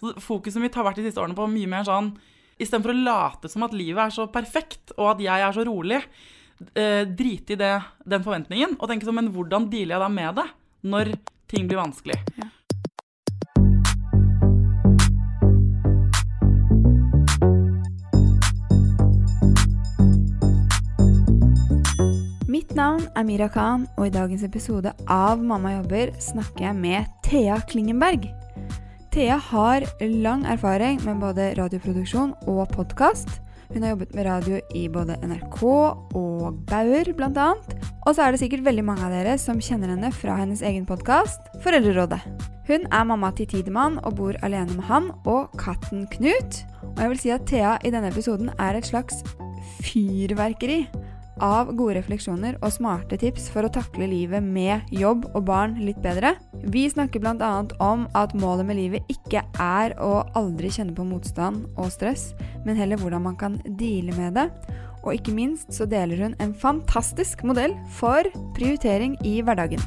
Fokuset mitt har vært de siste årene på mye mer sånn Istedenfor å late som at livet er så perfekt, og at jeg er så rolig, eh, drite i det, den forventningen og tenke sånn Men hvordan dealer jeg da med det når ting blir vanskelig? Mitt navn er Mira Khan, og i dagens episode av Mamma jobber snakker jeg med Thea Klingenberg. Thea har lang erfaring med både radioproduksjon og podkast. Hun har jobbet med radio i både NRK og Bauer, bl.a. Og så er det sikkert veldig mange av dere som kjenner henne fra hennes egen podkast, Foreldrerådet. Hun er mamma til Tidemann og bor alene med han og katten Knut. Og jeg vil si at Thea i denne episoden er et slags fyrverkeri av gode refleksjoner og smarte tips for å takle livet med jobb og barn litt bedre. Vi snakker bl.a. om at målet med livet ikke er å aldri kjenne på motstand og stress, men heller hvordan man kan deale med det. Og ikke minst så deler hun en fantastisk modell for prioritering i hverdagen.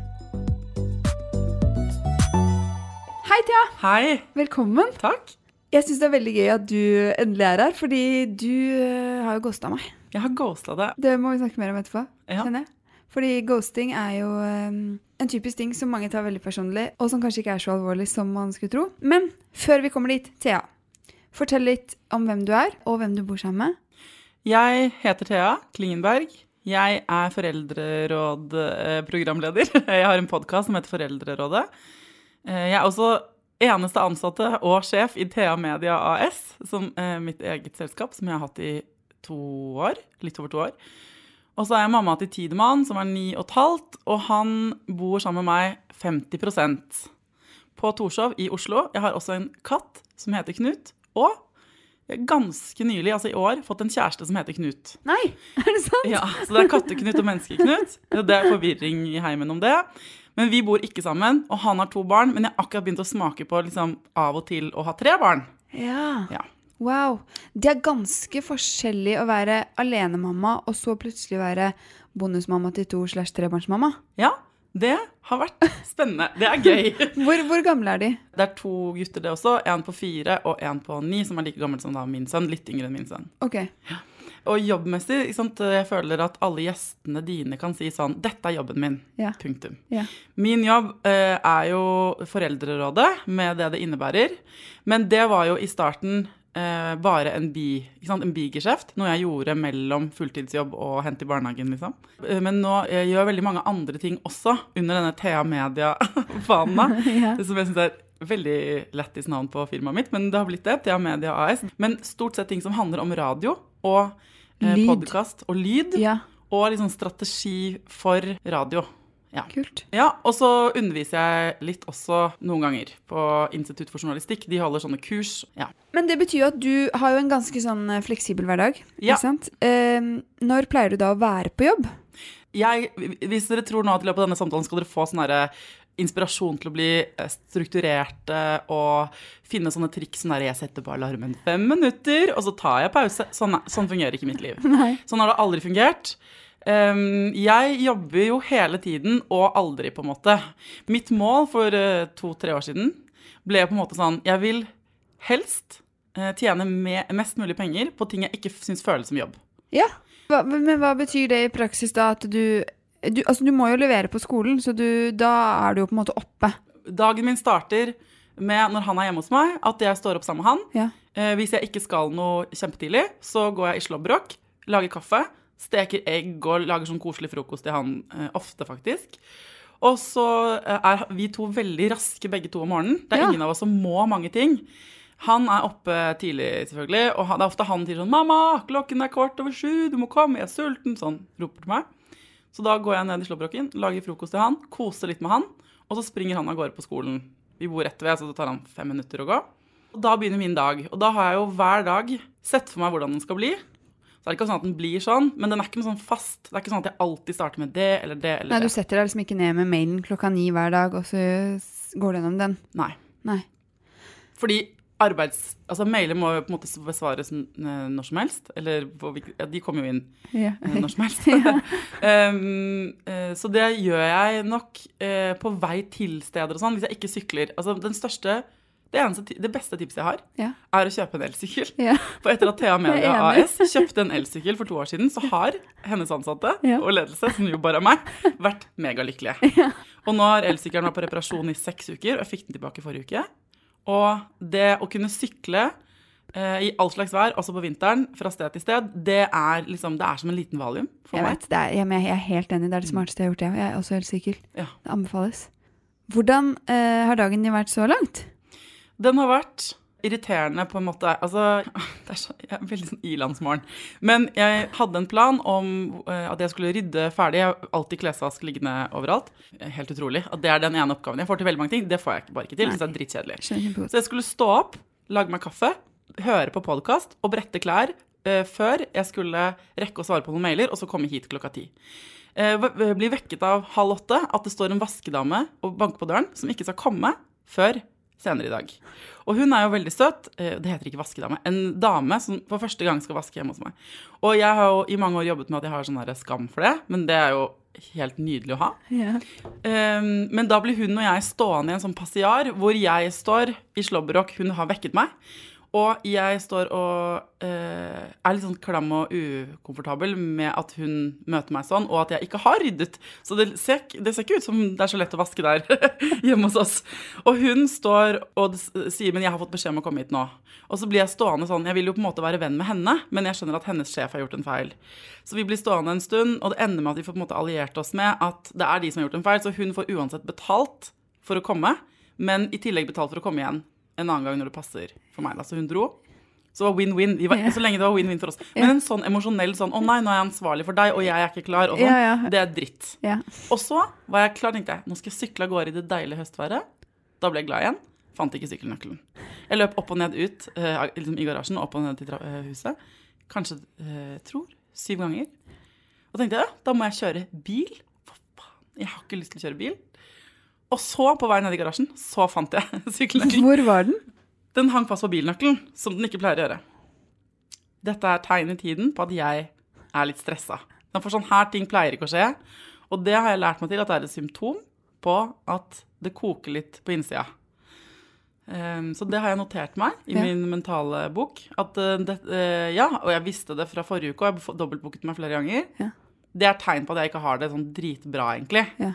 Hei, Thea! Hei! Velkommen. Takk. Jeg syns det er veldig gøy at du endelig er her, fordi du eh, har jo ghosta meg. Jeg har ghosta det. Det må vi snakke mer om etterpå. Ja. kjenner jeg. Fordi ghosting er jo um, en typisk ting som mange tar veldig personlig, og som kanskje ikke er så alvorlig som man skulle tro. Men før vi kommer dit, Thea, fortell litt om hvem du er, og hvem du bor sammen med. Jeg heter Thea Klingenberg. Jeg er foreldrerådprogramleder. Jeg har en podkast som heter Foreldrerådet. Eh, Jeg er også eneste ansatte og sjef i Thea Media AS, som er mitt eget selskap, som jeg har hatt i to år. Litt over to år. Og så er jeg mamma til Tidemann, som er ni og et halvt, og han bor sammen med meg 50% på Torshov i Oslo. Jeg har også en katt som heter Knut, og jeg ganske nylig, altså i år, fått en kjæreste som heter Knut. Nei, er det sant? Ja, Så det er Katteknut og Menneskeknut. Det er forvirring i heimen om det. Men vi bor ikke sammen, og han har to barn. Men jeg har akkurat begynt å smake på liksom, av og til å ha tre barn. Ja. Ja. Wow. Det er ganske forskjellig å være alenemamma og så plutselig være bonusmamma til to slash trebarnsmamma. ja, det har vært spennende. Det er gøy. Hvor, hvor gamle er de? Det er to gutter, det også. En på fire og en på ni, som er like gammel som da min sønn. Litt yngre enn min sønn. Ok. Og jobbmessig, jeg føler at alle gjestene dine kan si sånn Dette er jobben min. Ja. Punktum. Ja. Min jobb eh, er jo Foreldrerådet, med det det innebærer. Men det var jo i starten eh, bare en, bi, en bigeskjeft, noe jeg gjorde mellom fulltidsjobb og hente i barnehagen, liksom. Eh, Men nå eh, gjør veldig mange andre ting også under denne Thea Media-fana, Ja. som jeg syns er veldig lættis navn på firmaet mitt, men det har blitt det. Thea Media AS. Men stort sett ting som handler om radio og eh, podkast og lyd. Ja, Og liksom strategi for radio. Ja. kult. ja, og så underviser jeg litt også noen ganger på Institutt for journalistikk. De holder sånne kurs. Ja. Men det betyr jo at du har jo en ganske sånn eh, fleksibel hverdag. Ja. Ikke sant? Eh, når pleier du da å være på jobb? Jeg, hvis dere tror nå at i løpet av denne samtalen skal dere få sånn herre inspirasjon til å bli eh, strukturerte og finne sånne triks som der jeg setter på alarmen fem minutter, og så tar jeg pause. Sånn, sånn fungerer ikke mitt liv. Nei. Sånn har det aldri fungert. Jeg jobber jo hele tiden og aldri, på en måte. Mitt mål for eh, to-tre år siden ble på en måte sånn Jeg vil helst eh, tjene me mest mulig penger på ting jeg ikke syns føles som jobb. Ja. Men hva betyr det i praksis da at du, du Altså, du må jo levere på skolen, så du, da er du jo på en måte oppe. Dagen min starter med når han er hjemme hos meg, at jeg står opp sammen med han. Ja. Eh, hvis jeg ikke skal noe kjempetidlig, så går jeg i slåbrok, lager kaffe, steker egg og lager sånn koselig frokost til han eh, ofte, faktisk. Og så eh, er vi to veldig raske begge to om morgenen. Det er Ja. ingen av oss som må mange ting. Han er oppe tidlig, selvfølgelig, og det er ofte han sier sånn 'Mamma, klokken er kvart over sju, du må komme, jeg er sulten', sånn roper til meg. Så da går jeg ned i slåbroken, lager frokost til han, koser litt med han, og så springer han av gårde på skolen. Vi bor rett ved, så det tar han fem minutter å gå. Og da begynner min dag. Og da har jeg jo hver dag sett for meg hvordan den skal bli. Så er det ikke sånn at den blir sånn, men den er ikke noe sånn fast. Det er ikke sånn at jeg alltid starter med det eller det eller Nei, du setter deg liksom ikke ned med mailen klokka ni hver dag, og så går du gjennom den. Nei. Nei. Fordi arbeids... Altså mailer må jo på en måte besvares når som helst. Eller ja, de kommer jo inn Ja. eh, når som helst. um, eh, så det gjør jeg nok eh, på vei til steder og sånn, hvis jeg ikke sykler. Altså den største Det, eneste, det beste tipset jeg har, Ja. er å kjøpe en elsykkel. Ja. For etter at Thea Media. AS kjøpte en elsykkel for to år siden, så har hennes ansatte Ja. og ledelse, som jo bare er meg, vært megalykkelige. Og nå har elsykkelen vært på reparasjon i seks uker, og jeg fikk den tilbake forrige uke. Og det å kunne sykle eh, i all slags vær, også på vinteren, fra sted til sted, det er, liksom, det er som en liten valium for Jeg meg. vet, det er, jeg, jeg er helt enig. Det er det smarteste jeg har gjort, jeg. Jeg er også elsykkel. Det anbefales. Hvordan eh, har dagen din vært så langt? Den har vært irriterende på en måte. Altså, det er så, jeg er veldig sånn ilandsmorgen. Men jeg hadde en plan om eh, at jeg skulle rydde ferdig. Jeg har alltid klesvask liggende overalt. Helt utrolig at det er den ene oppgaven. Jeg får til veldig mange ting. Det får jeg bare ikke til. Nei. Så det er drittkjedelig. Så jeg skulle stå opp, lage meg kaffe, høre på podkast og brette klær uh, før jeg skulle rekke å svare på noen mailer, og så komme hit klokka ti. Uh, blir vekket av halv åtte at det står en vaskedame og banker på døren som ikke skal komme før senere i dag. Og hun er jo veldig søt. eh, Det heter ikke vaskedame. En dame som for første gang skal vaske hjemme hos meg. Og jeg har jo i mange år jobbet med at jeg har sånn der skam for det, men det er jo helt nydelig å ha. Ja. Um, men da blir hun og jeg stående i en sånn passiar hvor jeg står i slåbrok, hun har vekket meg. Og jeg står og eh, er litt sånn klam og ukomfortabel med at hun møter meg sånn, og at jeg ikke har ryddet. Så det ser, det ser ikke ut som det er så lett å vaske der hjemme hos oss. Og hun står og sier men jeg har fått beskjed om å komme hit nå. Og så blir jeg stående sånn, jeg vil jo på en måte være venn med henne, men jeg skjønner at hennes sjef har gjort en feil. Så vi blir stående en stund, og det ender med at vi får på en måte alliert oss med at det er de som har gjort en feil, så hun får uansett betalt for å komme, men i tillegg betalt for å komme igjen en annen gang når det passer for meg. Da. Så hun dro. Så var win-win. Vi var- Ja. Så lenge det var win-win for oss. Men en sånn emosjonell sånn 'Å nei, nå er jeg ansvarlig for deg, og jeg er ikke klar', og sånn, Ja, ja. det er dritt. Ja. Og så var jeg klar, tenkte jeg. Nå skal jeg sykle av gårde i det deilige høstværet. Da ble jeg glad igjen. Fant ikke sykkelnøkkelen. Jeg løp opp og ned ut uh, liksom i garasjen, opp og ned til eh, huset. Kanskje, uh, tror, syv ganger. Og tenkte jeg, da må jeg kjøre bil. For faen, jeg har ikke lyst til å kjøre bil. Og så, på vei ned i garasjen, så fant jeg sykkelnøkkelen. Hvor var den? Den hang fast på bilnøkkelen, som den ikke pleier å gjøre. Dette er tegn i tiden på at jeg er litt stressa. For sånn her ting pleier ikke å skje. Og det har jeg lært meg til at det er et symptom på at det koker litt på innsida. Um, så det har jeg notert meg i Ja. min mentale bok. At uh, det, uh, ja, og jeg visste det fra forrige uke, og jeg dobbeltbooket meg flere ganger. Ja. Det er tegn på at jeg ikke har det sånn dritbra, egentlig. Ja.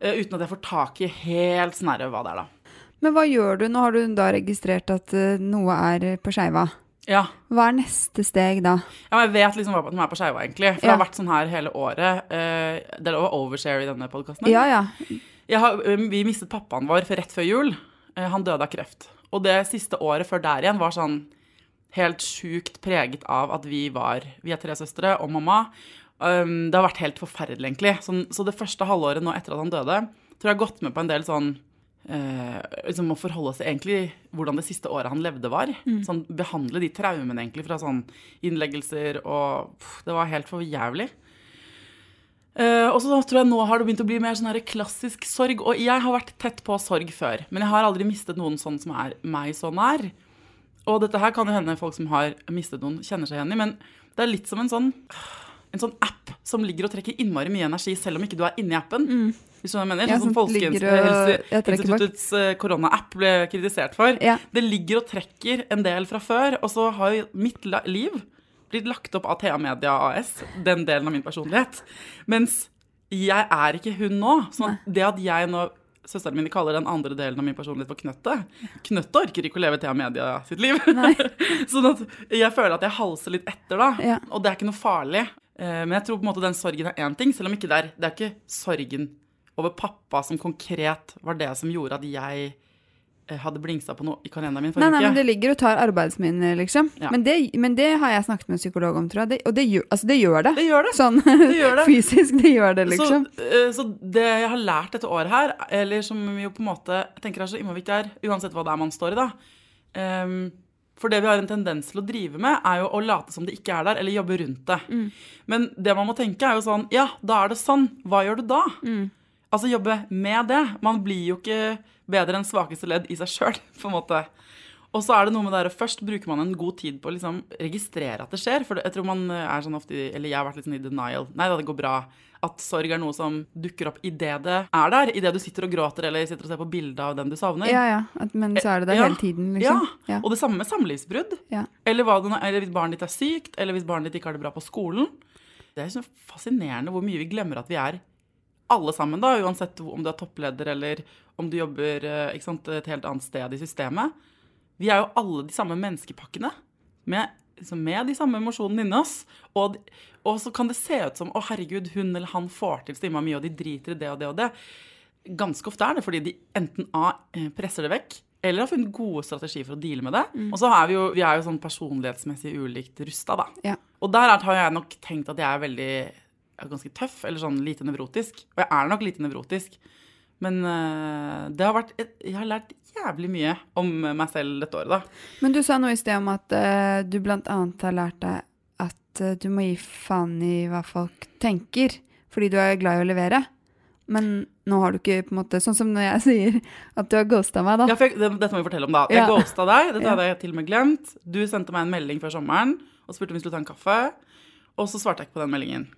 Eh, uten at jeg får tak i helt snarere hva det er, da. Men hva gjør du? Nå har du da registrert at eh, noe er på skeiva. Ja. Hva er neste steg da? Ja, Jeg vet liksom hva som er på skeiva, egentlig. For det har vært sånn her hele året. Eh, det er overshare i denne podkasten. Ja, ja. vi mistet pappaen vår for rett før jul. Han døde av kreft. Og det siste året før der igjen var sånn helt sjukt preget av at vi var Vi er tre søstre og mamma. Um, det har vært helt forferdelig, egentlig. Sånn, så det første halvåret nå etter at han døde, tror jeg har gått med på en del sånn uh, liksom Å forholde seg egentlig hvordan det siste året han levde, var. Sånn, behandle de traumene egentlig fra sånn innleggelser og pff, Det var helt for jævlig. Uh, og så tror jeg nå har det begynt å bli mer sånn her klassisk sorg. Og jeg har vært tett på sorg før, men jeg har aldri mistet noen sånn som er meg så nær. Og dette her kan jo hende folk som har mistet noen, kjenner seg igjen i, men det er litt som en sånn en sånn app som ligger og trekker innmari mye energi, selv om ikke du er inni appen. Hvis du hva jeg mener? Ja, sånn bak. Folkehelseinstituttets koronaapp korona-app ble kritisert for. Ja. Det ligger og trekker en del fra før, og så har jo mitt liv blitt lagt opp av Thea Media AS, den delen av min personlighet. Mens jeg er ikke hun nå. Så det at jeg nå Søsteren min kaller den andre delen av min personlighet for knøttet. Knøttet orker ikke å leve Thea Media sitt liv. sånn at jeg føler at jeg halser litt etter, da. Ja. Og det er ikke noe farlig. Eh, Men jeg tror på en måte den sorgen er én ting, selv om ikke det er, det er ikke sorgen over pappa som konkret var det som gjorde at jeg eh, hadde blingsa på noe i kalenderen min forrige uke. nei, men det ligger og tar arbeidsminner, liksom. Ja. Men, det, men det har jeg snakket med en psykolog om, tror jeg. Det, og det gjør, altså, det gjør det. Det gjør det. Sånn Det gjør det. fysisk, det gjør det, liksom. Så, eh, så det jeg har lært dette året her, eller som jo på en måte jeg tenker er så innmari viktig her, uansett hva det er man står i, da ehm, For det vi har en tendens til å drive med, er jo å late som det ikke er der, eller jobbe rundt det. Mm. Men det man må tenke, er jo sånn Ja, da er det sånn. Hva gjør du da? Mm. Altså jobbe med det. Man blir jo ikke bedre enn svakeste ledd i seg sjøl, på en måte. Og så er det noe med det her, Først bruker man en god tid på å liksom registrere at det skjer. For jeg tror man er sånn ofte, eller jeg har vært litt sånn i denial. Nei da, det går bra. At sorg er noe som dukker opp idet det er der. Idet du sitter og gråter eller sitter og ser på bilde av den du savner. Ja, ja. At, men så er det der Ja. hele tiden, liksom. Ja, og det samme med samlivsbrudd. Ja. Eller, det eller hvis barnet ditt er sykt, eller hvis barnet ditt ikke har det bra på skolen. Det er så fascinerende hvor mye vi glemmer at vi er alle sammen, da, uansett om du er toppleder eller om du jobber eh, sant, et helt annet sted i systemet. Vi er jo alle de samme menneskepakkene med, liksom med de samme emosjonene inni oss. Og, og så kan det se ut som å herregud, hun eller han får til stimma mye, og de driter i det og det og det. Ganske ofte er det fordi de enten A eh, presser det vekk, eller har funnet gode strategier for å deale med det. Og så er vi jo, vi er jo sånn personlighetsmessig ulikt rusta, da. Ja. Og der er- har jeg nok tenkt at jeg er veldig jeg er ganske tøff, eller sånn lite nevrotisk. Og jeg er nok lite nevrotisk. Men eh, det har vært jeg har lært jævlig mye om meg selv dette året, da. Men du sa noe i sted om at uh, du blant annet har lært deg at uh, du må gi faen i hva folk tenker, fordi du er glad i å levere. Men nå har du ikke på en måte Sånn som når jeg sier at du har ghosta meg, da. Ja, jeg, det, dette må vi fortelle om, da. Jeg Ja. ghosta deg. Dette hadde jeg til og med glemt. Du sendte meg en melding før sommeren og spurte om vi skulle ta en kaffe. Og så svarte jeg ikke på den meldingen.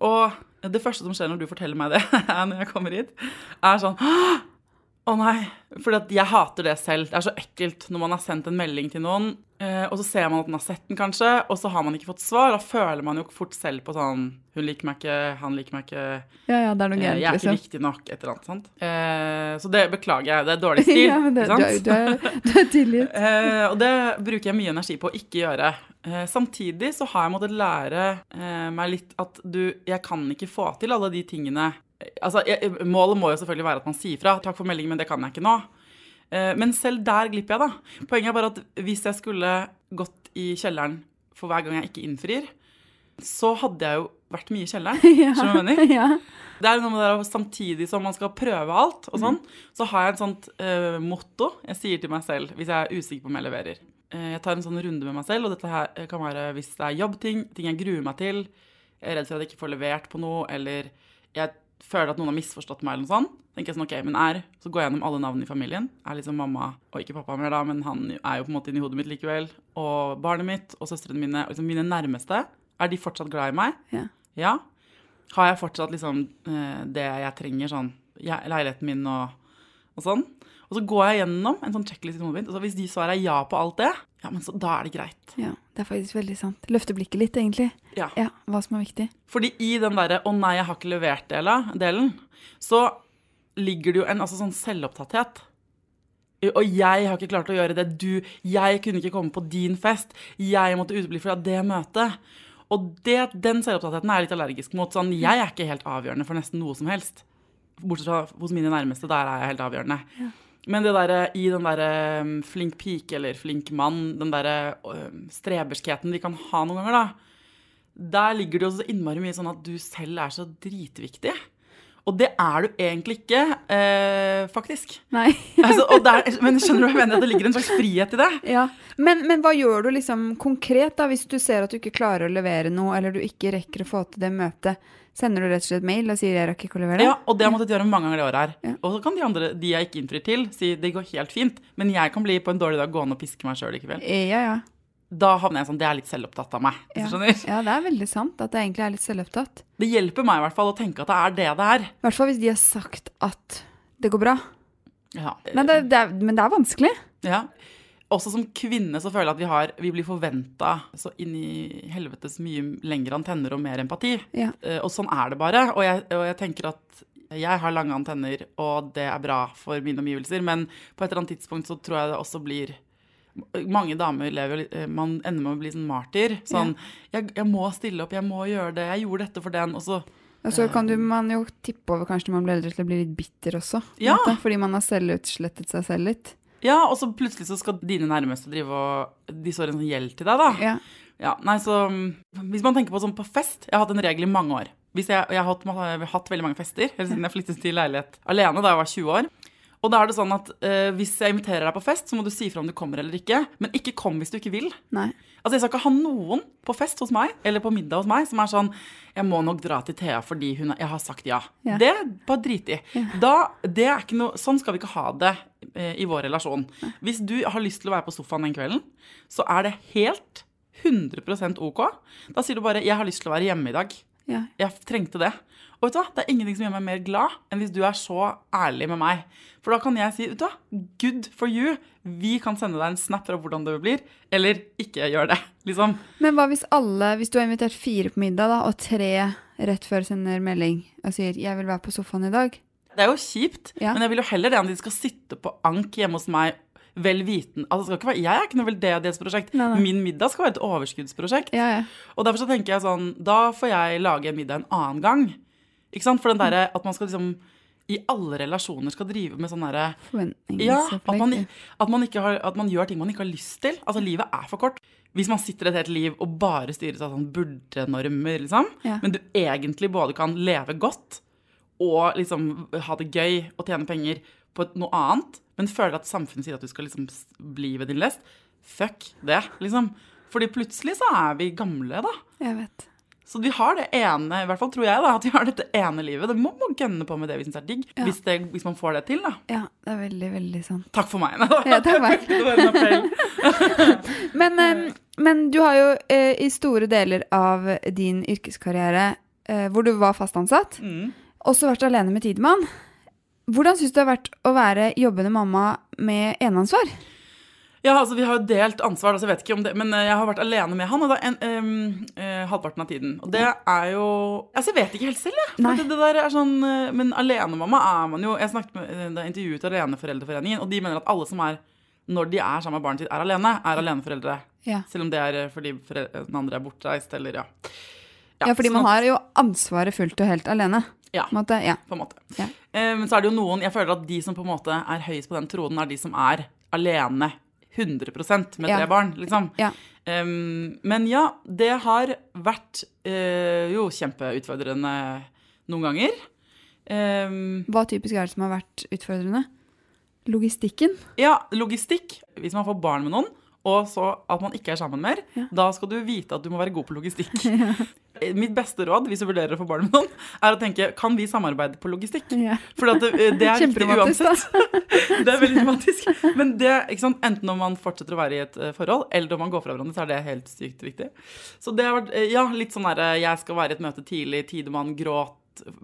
Og det første som skjer når du forteller meg det, når jeg kommer hit, er sånn Å nei. For jeg hater det selv. Det er så ekkelt når man har sendt en melding til noen, eh, og så ser man at den har sett den, kanskje, og så har man ikke fått svar. Da føler man jo fort selv på sånn Hun liker meg ikke, han liker meg ikke. Ja, ja, det er noe Eh, Jeg er ikke liksom. viktig nok, et eller annet sånt. Eh, så det beklager jeg. Det er dårlig stil. ja, men det, ikke sant? du, er, du er tilgitt. Og det bruker jeg mye energi på å ikke gjøre. Samtidig så har jeg måttet lære meg litt at du Jeg kan ikke få til alle de tingene Altså, Målet må jo selvfølgelig være at man sier fra. 'Takk for meldingen, men det kan jeg ikke nå'. Eh, men selv der glipper jeg, da. Poenget er bare at hvis jeg skulle gått i kjelleren for hver gang jeg ikke innfrir, så hadde jeg jo vært mye i kjelleren. Ja. Skjønner du hva jeg mener? Ja. Det er noe med det der, Samtidig som man skal prøve alt, og sånn, så har jeg et sånt uh, motto jeg sier til meg selv hvis jeg er usikker på om jeg leverer. Eh, jeg tar en sånn runde med meg selv, og dette her kan være hvis det er jobbting, ting jeg gruer meg til, jeg er redd for at jeg ikke får levert på noe, eller jeg føler at noen har misforstått meg, eller noe sånt. tenker jeg sånn, ok, men er, Så går jeg gjennom alle navnene i familien. Er liksom mamma, og ikke pappa mer da, men han er jo på en måte inni hodet mitt likevel. Og barnet mitt og søstrene mine, og liksom mine nærmeste. Er de fortsatt glad i meg? Ja. Ja. Har jeg fortsatt liksom eh, det jeg trenger, sånn leiligheten min og, og sånn? Og så går jeg gjennom en sånn checklist i hodet mitt, og så hvis de svarer ja på alt det, ja, men så da er det greit. ja, det er faktisk veldig sant. Løfte blikket litt, egentlig. Ja. Ja, hva som er viktig. Fordi i den derre 'å nei, jeg har ikke levert'-delen, så ligger det jo en altså sånn selvopptatthet. Og jeg har ikke klart å gjøre det. Du, jeg kunne ikke komme på din fest. Jeg måtte utebli fra det møtet. Og det, den selvopptattheten er jeg litt allergisk mot. Sånn, jeg er ikke helt avgjørende for nesten noe som helst. Bortsett fra hos mine nærmeste, der er jeg helt avgjørende. Men det der, i den derre um, flink pike eller flink mann, den derre um, streberskheten vi kan ha noen ganger, da, der ligger det jo så innmari mye sånn at du selv er så dritviktig. Og det er du egentlig ikke, eh, faktisk. Nei. Altså, der, men skjønner du hva jeg mener? Det ligger en slags frihet i det. Ja, men, men hva gjør du liksom konkret da, hvis du ser at du ikke klarer å levere noe, eller du ikke rekker å få til det møtet? Sender du rett og slett mail og sier jeg rakk ikke å levere? Ja, og det har jeg måttet gjøre mange ganger i året her. Ja. Og så kan de andre, de jeg ikke innfrir til, si det går helt fint. Men jeg kan bli på en dårlig dag gående og piske meg sjøl likevel. Eh, Ja, ja. Da havner jeg sånn, det er litt selvopptatt av meg. Ja. ja, det er veldig sant at det egentlig er litt selvopptatt. Det hjelper meg i hvert fall å tenke at det er det det er. I hvert fall hvis de har sagt at det går bra. Ja. Men det, det, er, men det er vanskelig. Ja. Også som kvinne så føler jeg at vi, har, vi blir forventa så inn i helvetes mye lengre antenner og mer empati. Ja. Eh, Og sånn er det bare. Og jeg, og jeg tenker at jeg har lange antenner, og det er bra for mine omgivelser, men på et eller annet tidspunkt så tror jeg det også blir mange damer lever jo eh, Man ender med å bli sånn martyr. Sånn jeg, 'Jeg må stille opp, jeg må gjøre det. Jeg gjorde dette for den.' Og så Og så kan du, man jo tippe over kanskje når man blir eldre til å bli litt bitter også. Ja. fordi man har selvutslettet seg selv litt. Ja, og så plutselig så skal dine nærmeste drive og De står en sånn gjeld til deg, da. Ja. Ja, nei, så mm, Hvis man tenker på sånn på fest Jeg har hatt en regel i mange år. Hvis jeg, jeg har hatt, jeg har hatt veldig mange fester helt siden jeg flyttet til leilighet alene da jeg var 20 år. Og da er det sånn at eh, hvis jeg inviterer deg på fest, så må du si fra om du kommer eller ikke. Men ikke kom hvis du ikke vil. Nei. Altså, Jeg skal ikke ha noen på fest hos meg eller på middag hos meg som er sånn Jeg må nok dra til Thea fordi hun jeg har sagt ja. Ja. Det bare drit i. Da, det er ikke noe, sånn skal vi ikke ha det eh, i vår relasjon. Hvis du har lyst til å være på sofaen den kvelden, så er det helt 100% OK. Da sier du bare 'Jeg har lyst til å være hjemme i dag'. Ja. Jeg trengte det. Og vet du hva? Det er ingenting som gjør meg mer glad enn hvis du er så ærlig med meg. For da kan jeg si vet du hva? good for you. Vi kan sende deg en snap fra hvordan det blir, eller ikke gjør det. liksom. Men hva hvis alle, hvis du har invitert fire på middag, da, og tre rett før sender melding og sier 'jeg vil være på sofaen i dag'? Det er jo kjipt, Ja. men jeg vil jo heller det enn de skal sitte på ank hjemme hos meg vel viten altså, være, Jeg er ikke noe veldedighetsprosjekt. Nei, nei. Min middag skal være et overskuddsprosjekt. Ja, ja. Og derfor så tenker jeg sånn Da får jeg lage en middag en annen gang. Ikke sant? For den derre at man skal liksom i alle relasjoner skal drive med sånn derre Ja, at man, at, man har, at man gjør ting man ikke har lyst til. Altså, livet er for kort. Hvis man sitter et helt liv og bare styres av sånn burde-normer, liksom, Ja. men du egentlig både kan leve godt og liksom ha det gøy og tjene penger på noe annet, men føler at samfunnet sier at du skal liksom bli ved din lest, fuck det, liksom. Fordi plutselig så er vi gamle, da. Jeg vet. Så vi har det ene, i hvert fall tror jeg, da, at vi har dette ene livet. Det må man gønne på med det vi syns er digg, Ja. hvis, det, hvis man får det til, da. Ja, det er veldig, veldig sant. Takk for meg. Ja, takk meg. Men, eh, men du har jo eh, i store deler av din yrkeskarriere, eh, hvor du var fast ansatt, Mm. også vært alene med Tidemann. Hvordan syns du det har vært å være jobbende mamma med eneansvar? Ja, altså Vi har jo delt ansvar, altså, jeg vet ikke om det, men eh, jeg har vært alene med han og da en, um, uh, halvparten av tiden. Og det er jo Altså, Jeg vet ikke helt selv, jeg. For det, det der er sånn, eh, Men alenemamma er man jo Jeg snakket med, det da intervjuet Aleneforeldreforeningen, og de mener at alle som er når de er sammen med barnet sitt, er alene, er aleneforeldre. Ja. Selv om det er fordi den andre er bortreist, eller ja. Ja, fordi sånn man har jo ansvaret fullt og helt alene. Ja. Måte. Ja. på en måte. Ja. Eh, Men så er det jo noen Jeg føler at de som på en måte er høyest på den tronen, er de som er alene 100% med tre barn, liksom. Ja. Em, men ja, det har vært eh, jo kjempeutfordrende noen ganger. Hva typisk er det som har vært utfordrende? Logistikken? ja, logistikk. Hvis man får barn med noen, og så at man ikke er sammen mer, Ja. da skal du vite at du må være god på logistikk. Ja. Mitt beste råd hvis du vurderer å få barn med noen, er å tenke kan vi samarbeide på logistikk? Ja. For det, det er viktig uansett. Det er veldig dramatisk. Men det, enten om man fortsetter å være i et eh, forhold, eller om man går fra hverandre, så er det helt sykt viktig. Så det har vært eh, ja, litt sånn derre jeg skal være i et møte tidlig, Tidemann gråt.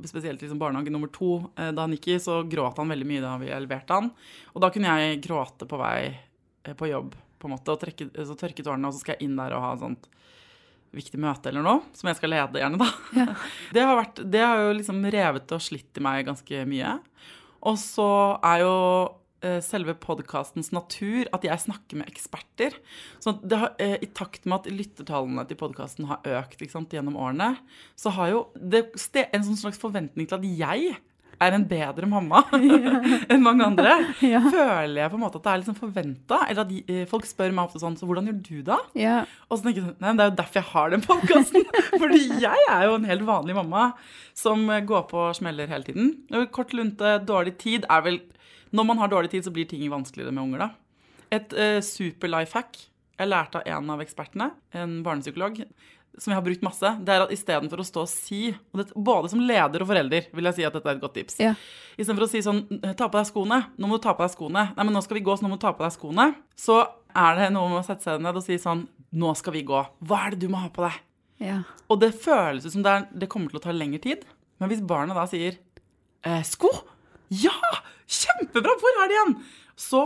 Spesielt liksom barnehage nummer to. Eh, Da han gikk i, så gråt han veldig mye da vi leverte han. Og da kunne jeg gråte på vei eh, på jobb, på en måte, og trekke, så tørke tårene, og så skal jeg inn der og ha et sånt viktig møte eller noe, som jeg skal lede gjerne, da. Ja. Det, har vært, det har jo liksom revet og slitt i meg ganske mye. Og så er jo eh, selve podkastens natur at jeg snakker med eksperter. Så det har, eh, i takt med at lyttertallene til podkasten har økt sant, gjennom årene, så har jo det en sånn slags forventning til at jeg er en bedre mamma enn mange andre. Ja. Føler jeg på en måte at det er liksom forventa. Eller at de, eh, folk spør meg ofte sånn Så hvordan gjør du da? Ja. Og så tenker jeg sånn, nei, Det er jo derfor jeg har den podkasten. Fordi jeg er jo en helt vanlig mamma som eh, går på og smeller hele tiden. Kort lunte, dårlig tid er vel Når man har dårlig tid, så blir ting vanskeligere med unger, da. Et uh, super life hack jeg lærte av en av ekspertene, en barnepsykolog, som jeg har brukt masse, det er at istedenfor å stå og si, og det, både som leder og forelder, vil jeg si at dette er et godt tips. Ja. Istedenfor å si sånn Ta på deg skoene. Nå må du ta på deg skoene. Nei, men nå skal vi gå, så nå må du ta på deg skoene. Så er det noe med å sette seg ned og si sånn Nå skal vi gå. Hva er det du må ha på deg? Ja. Og det føles ut som det, er, det kommer til å ta lengre tid. Men hvis barna da sier eh, Sko! Ja! Kjempebra! Hvor er de igjen? Så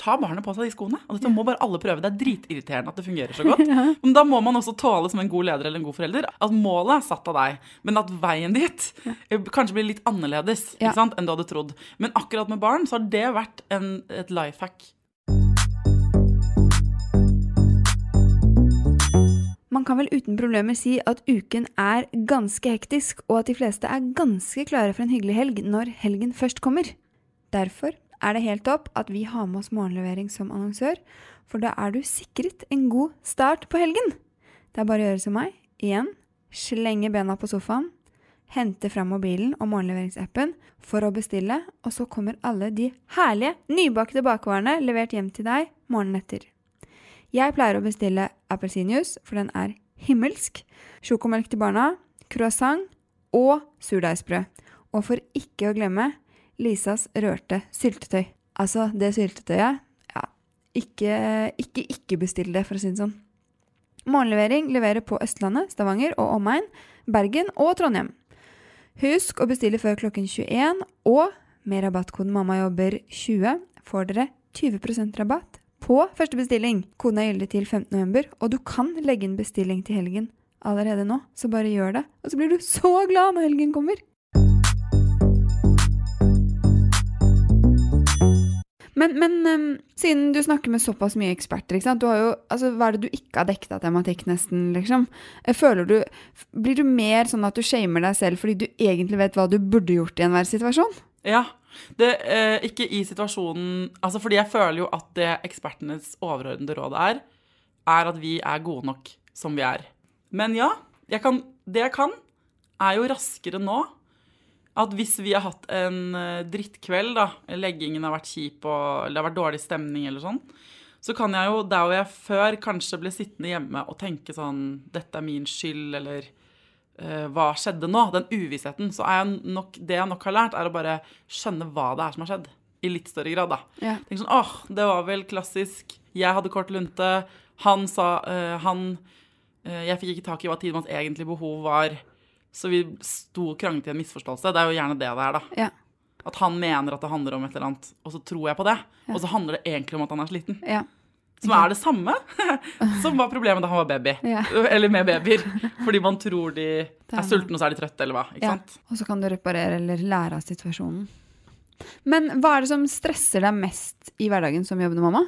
tar barnet på seg de skoene. Og dette må bare alle prøve. Det er dritirriterende at det fungerer så godt. Men da må man også tåle som en god leder eller en god forelder at målet er satt av deg, men at veien dit eh, kanskje blir litt annerledes Ja. sant, enn du hadde trodd. Men akkurat med barn så har det vært en, et life hack. Man kan vel uten problemer si at uken er ganske hektisk, og at de fleste er ganske klare for en hyggelig helg når helgen først kommer. Derfor er det helt topp at vi har med oss morgenlevering som annonsør, for da er du sikret en god start på helgen. Det er bare å gjøre som meg. Igjen, slenge bena på sofaen, hente fram mobilen og morgenleveringsappen for å bestille, og så kommer alle de herlige, nybakte bakevarene levert hjem til deg morgenen etter. Jeg pleier å bestille appelsinjuice, for den er himmelsk, sjokomelk til barna, croissant og surdeigsbrød. Og for ikke å glemme Lisas rørte syltetøy. Altså, det syltetøyet Ja, ikke ikke, ikke bestill det, for å si det sånn. Morgenlevering leverer på Østlandet, Stavanger og omegn, Bergen og Trondheim. Husk å bestille før klokken 21, og med rabattkoden MAMMAJOBBER20 får dere 20% rabatt på første bestilling. Koden er gyldig til 15. november, og du kan legge inn bestilling til helgen allerede nå, så bare gjør det. Og så blir du så glad når helgen kommer! Men, men um, siden du snakker med såpass mye eksperter, ikke sant? Jo, altså, hva er det du ikke har dekket av tematikk, nesten? liksom? Eh, føler du, Blir du mer sånn at du shamer deg selv fordi du egentlig vet hva du burde gjort i enhver situasjon? Ja. Det, eh, ikke i situasjonen Altså, fordi jeg føler jo at det ekspertenes overordnede råd er, er at vi er gode nok som vi er. Men ja, jeg kan, det jeg kan, er jo raskere nå at hvis vi har hatt en eh, drittkveld, da, leggingen har vært kjip og det har vært dårlig stemning eller sånn, så kan jeg jo der hvor jeg før kanskje ble sittende hjemme og tenke sånn Dette er min skyld, eller uh, hva skjedde nå? Den uvissheten. Så er jeg nok, det jeg nok har lært, er å bare skjønne hva det er som har skjedd. I litt større grad, da. Ja. Tenk sånn åh, det var vel klassisk. Jeg hadde kort lunte. Han sa uh, Han uh, Jeg fikk ikke tak i hva Tidemanns egentlige behov var. Så vi sto og kranglet i en misforståelse. Det er jo gjerne det det er, da. Ja. At han mener at det handler om et eller annet, og så tror jeg på det. Og så handler det egentlig om at han er sliten. ja. Som er det samme som var problemet da han var baby. Ja. Eller med babyer. Fordi man tror de er sultne, og så er de trøtte, eller hva. Ikke Ja. sant? Og så kan du reparere eller lære av situasjonen. Men hva er det som stresser deg mest i hverdagen som jobbende mamma?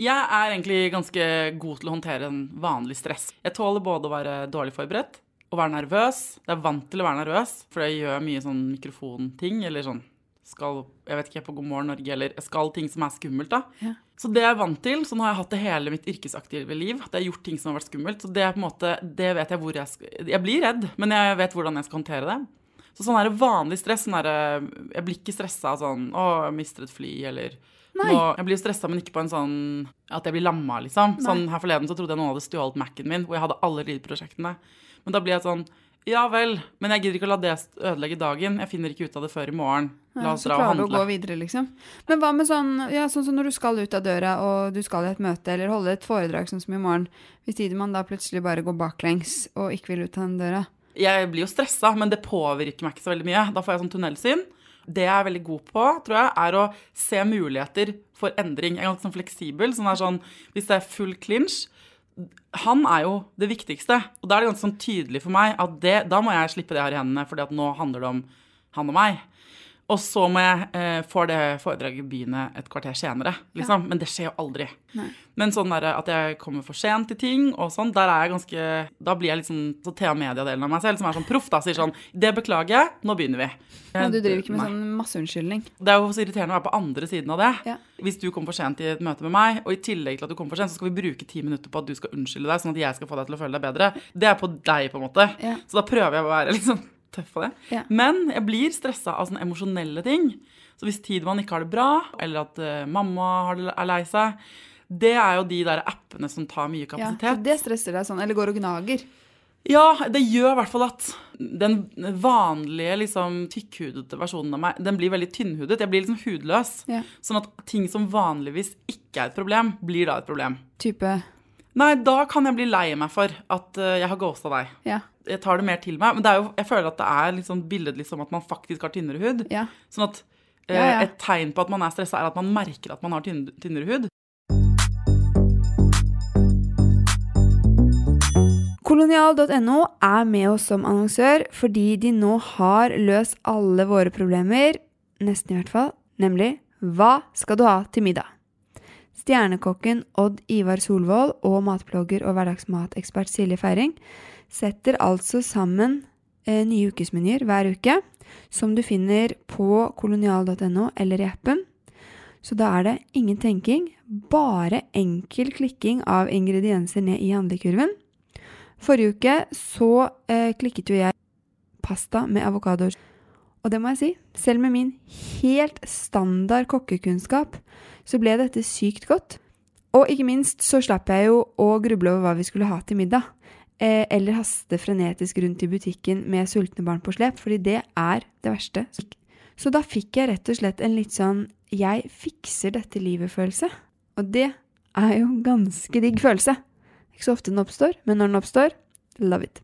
Jeg er egentlig ganske god til å håndtere en vanlig stress. Jeg tåler både å være dårlig forberedt og være nervøs. Jeg er vant til å være nervøs, for jeg gjør mye sånn mikrofonting, eller sånn skal, jeg vet ikke, på God morgen Norge, eller jeg skal ting som er skummelt, da. Ja. Så det er jeg vant til. Sånn har jeg hatt det hele mitt yrkesaktive liv. At jeg har gjort ting som har vært skummelt. Så det er på en måte, det vet jeg hvor jeg skal Jeg blir redd, men jeg vet hvordan jeg skal håndtere det. Så sånn er det vanlig stress. Sånn er det, jeg blir ikke stressa sånn Å, jeg mister et fly, eller Nei. nå, Jeg blir stressa, men ikke på en sånn at jeg blir lamma, liksom. Nei. Sånn Her forleden så trodde jeg noen hadde stjålet Mac-en min, hvor jeg hadde alle rideprosjektene. Men da blir jeg sånn Ja vel, men jeg gidder ikke å la det ødelegge dagen. Jeg finner ikke ut av det før i morgen. La oss så dra og klarer du å gå videre, liksom. Men hva med sånn, ja, sånn som når du skal ut av døra, og du skal i et møte, eller holde et foredrag sånn som i morgen, hvis Tidemann da plutselig bare går baklengs og ikke vil ut av den døra? Jeg blir jo stressa, men det påvirker meg ikke så veldig mye. Da får jeg sånn tunnelsyn. Det jeg er veldig god på, tror jeg, er å se muligheter for endring. Jeg er ganske sånn fleksibel. Sånn er sånn, hvis det er full clinch Han er jo det viktigste. Og da er det ganske sånn tydelig for meg at det, da må jeg slippe det her i hendene, at nå handler det om han og meg. Og så må jeg eh, får det foredraget begynne et kvarter senere, liksom. Men det skjer jo aldri. Nei. Men sånn der, at jeg kommer for sent til ting, og sånn, der er jeg ganske Da blir jeg litt sånn så Thea Media-delen av meg selv, som er sånn proff, da, sier sånn Det beklager jeg, nå begynner vi. Men du driver ikke med Nei. sånn masseunnskyldning? Det er jo så irriterende å være på andre siden av det. Ja. Hvis du kommer for sent i et møte med meg, og i tillegg til at du kommer for sent, så skal vi bruke ti minutter på at du skal unnskylde deg, sånn at jeg skal få deg til å føle deg bedre. Det er på deg, på en måte. Ja. Så da prøver jeg å være litt tøff på det. Ja. Men jeg blir stressa av sånne emosjonelle ting. Så hvis Tidemann ikke har det bra, eller at uh, mamma har det, er lei seg, det er jo de der appene som tar mye kapasitet. Ja, det stresser deg sånn, eller går og gnager? Ja, det gjør i hvert fall at den vanlige, liksom, tykkhudete versjonen av meg, den blir veldig tynnhudet. Jeg blir liksom hudløs. Ja. Sånn at ting som vanligvis ikke er et problem, blir da et problem. Type Nei, da kan jeg bli lei meg for at eh, jeg har ghosta deg. Ja. Jeg tar det mer til meg. Men det er jo, jeg føler at det er litt sånn billedlig som at man faktisk har tynnere hud. Ja. Sånn at eh, et tegn på at man er stressa, er at man merker at man har tynn, tynnere hud. Kolonial.no er med oss som annonsør fordi de nå har løst alle våre problemer, nesten i hvert fall, nemlig hva skal du ha til middag? Stjernekokken Odd Ivar Solvold og matblogger og hverdagsmatekspert Silje Feiring setter altså sammen eh, nye ukesmenyer hver uke, som du finner på kolonial.no eller i appen. Så da er det ingen tenking, bare enkel klikking av ingredienser ned i handlekurven. Forrige uke så eh, klikket jo jeg pasta med avokadoer. Og det må jeg si, selv med min helt standard kokkekunnskap, så ble dette sykt godt. Og ikke minst så slapp jeg jo å gruble over hva vi skulle ha til middag. Eh, eller haste frenetisk rundt i butikken med sultne barn på slep, fordi det er det verste. Så da fikk jeg rett og slett en litt sånn 'jeg fikser dette livet'-følelse. Og det er jo en ganske digg følelse. Ikke så ofte den oppstår, men når den oppstår, love it.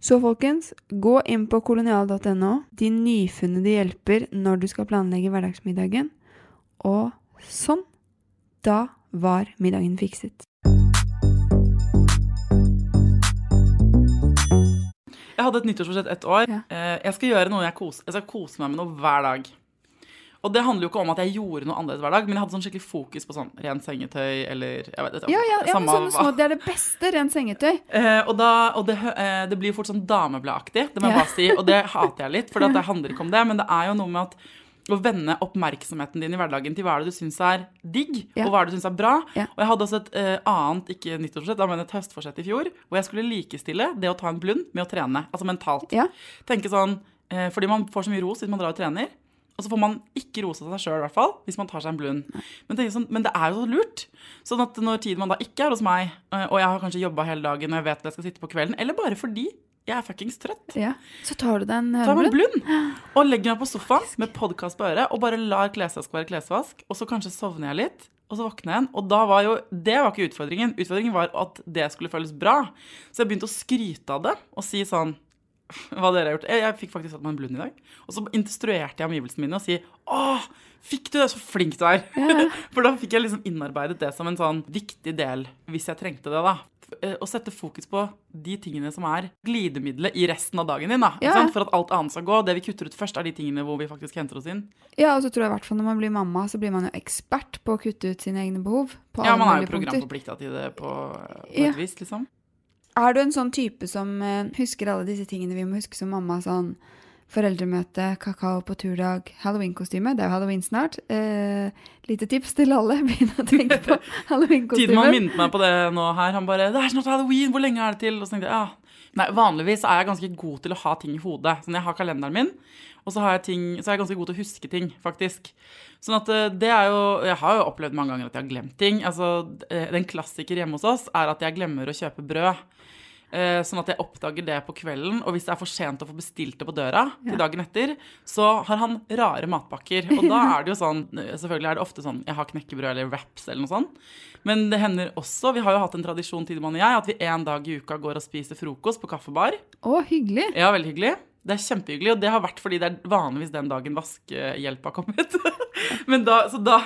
Så folkens, gå inn på kolonial.no. De nyfunnede hjelper når du skal planlegge hverdagsmiddagen. Og sånn. Da var middagen fikset. Jeg hadde et nyttårsforsett ett år. Ja. Eh, Jeg skal gjøre noe jeg koser Jeg skal kose meg med noe hver dag. Og det handler jo ikke om at jeg gjorde noe annerledes hver dag, men jeg hadde sånn skikkelig fokus på sånn rent sengetøy eller jeg vet, ikke, Ja, ja, ja men sånne små, det er det beste. Rent sengetøy. Eh, og da, og det, eh, det blir jo fort sånn damebladaktig, det må jeg Ja. bare si. Og det hater jeg litt, for det handler ikke om det. Men det er jo noe med at å vende oppmerksomheten din i hverdagen til hva er det du syns er digg, Ja. og hva er det du syns er bra. Ja. Og jeg hadde også et uh, annet, ikke nyttårsforsett, men et høstforsett i fjor, hvor jeg skulle likestille det å ta en blund med å trene. Altså mentalt. Ja. Tenke sånn, uh, Fordi man får så mye ros hvis man drar og trener. Og så får man ikke rose seg sjøl, i hvert fall, hvis man tar seg en blund. Men, sånn, men det er jo så lurt. Sånn at når tiden man da ikke er hos meg, eh, og jeg har kanskje jobba hele dagen og jeg vet at jeg skal sitte på kvelden, eller bare fordi jeg er fuckings trøtt, Ja. Så tar du deg en en blund og legger meg på sofaen med podkast på øret og bare lar klesvask være klesvask, og så kanskje sovner jeg litt. Og så våkner jeg igjen. Og da var jo, det var ikke utfordringen. Utfordringen var at det skulle føles bra. Så jeg begynte å skryte av det og si sånn hva dere har gjort. Jeg, jeg fikk faktisk satt meg en blund i dag. Og så instruerte jeg omgivelsene mine og si Å, fikk du det? Så flink du er. For da fikk jeg liksom innarbeidet det som en sånn viktig del, hvis jeg trengte det, da. Eh, Å sette fokus på de tingene som er glidemiddelet i resten av dagen din. da, Ja. For at alt annet skal gå. Det vi kutter ut først, er de tingene hvor vi faktisk henter oss inn. Ja, og så tror jeg i hvert fall når man blir mamma, så blir man jo ekspert på å kutte ut sine egne behov. På Ja, man er jo programforplikta til det på, på Ja. et vis, liksom. Er du en sånn type som eh, husker alle disse tingene vi må huske som mamma? Sånn foreldremøte, kakao på turdag, halloweenkostyme. Det er jo halloween snart. Eh, lite tips til alle. Begynn å tenke på Tidemann halloweenkostyme. minnet meg på det nå her. Han bare 'Det er snart halloween, hvor lenge er det til?' Og så tenkte jeg ja. Nei, Vanligvis er jeg ganske god til å ha ting i hodet. Sånn, Jeg har kalenderen min, og så, jeg ting, så er jeg ganske god til å huske ting, faktisk. Sånn at eh, det er jo Jeg har jo opplevd mange ganger at jeg har glemt ting. Altså, eh, Den klassiker hjemme hos oss er at jeg glemmer å kjøpe brød. Eh, Sånn at jeg oppdager det på kvelden, og hvis det er for sent å få bestilt det på døra til dagen etter, så har han rare matpakker. Og da er det jo sånn Selvfølgelig er det ofte sånn jeg har knekkebrød eller wraps eller noe sånt. Men det hender også, vi har jo hatt en tradisjon, Tidemann og jeg, at vi en dag i uka går og spiser frokost på kaffebar. Å, hyggelig. Ja, veldig hyggelig. Det er kjempehyggelig, og det har vært fordi det er vanligvis den dagen vaskehjelp har kommet. men, da, så da,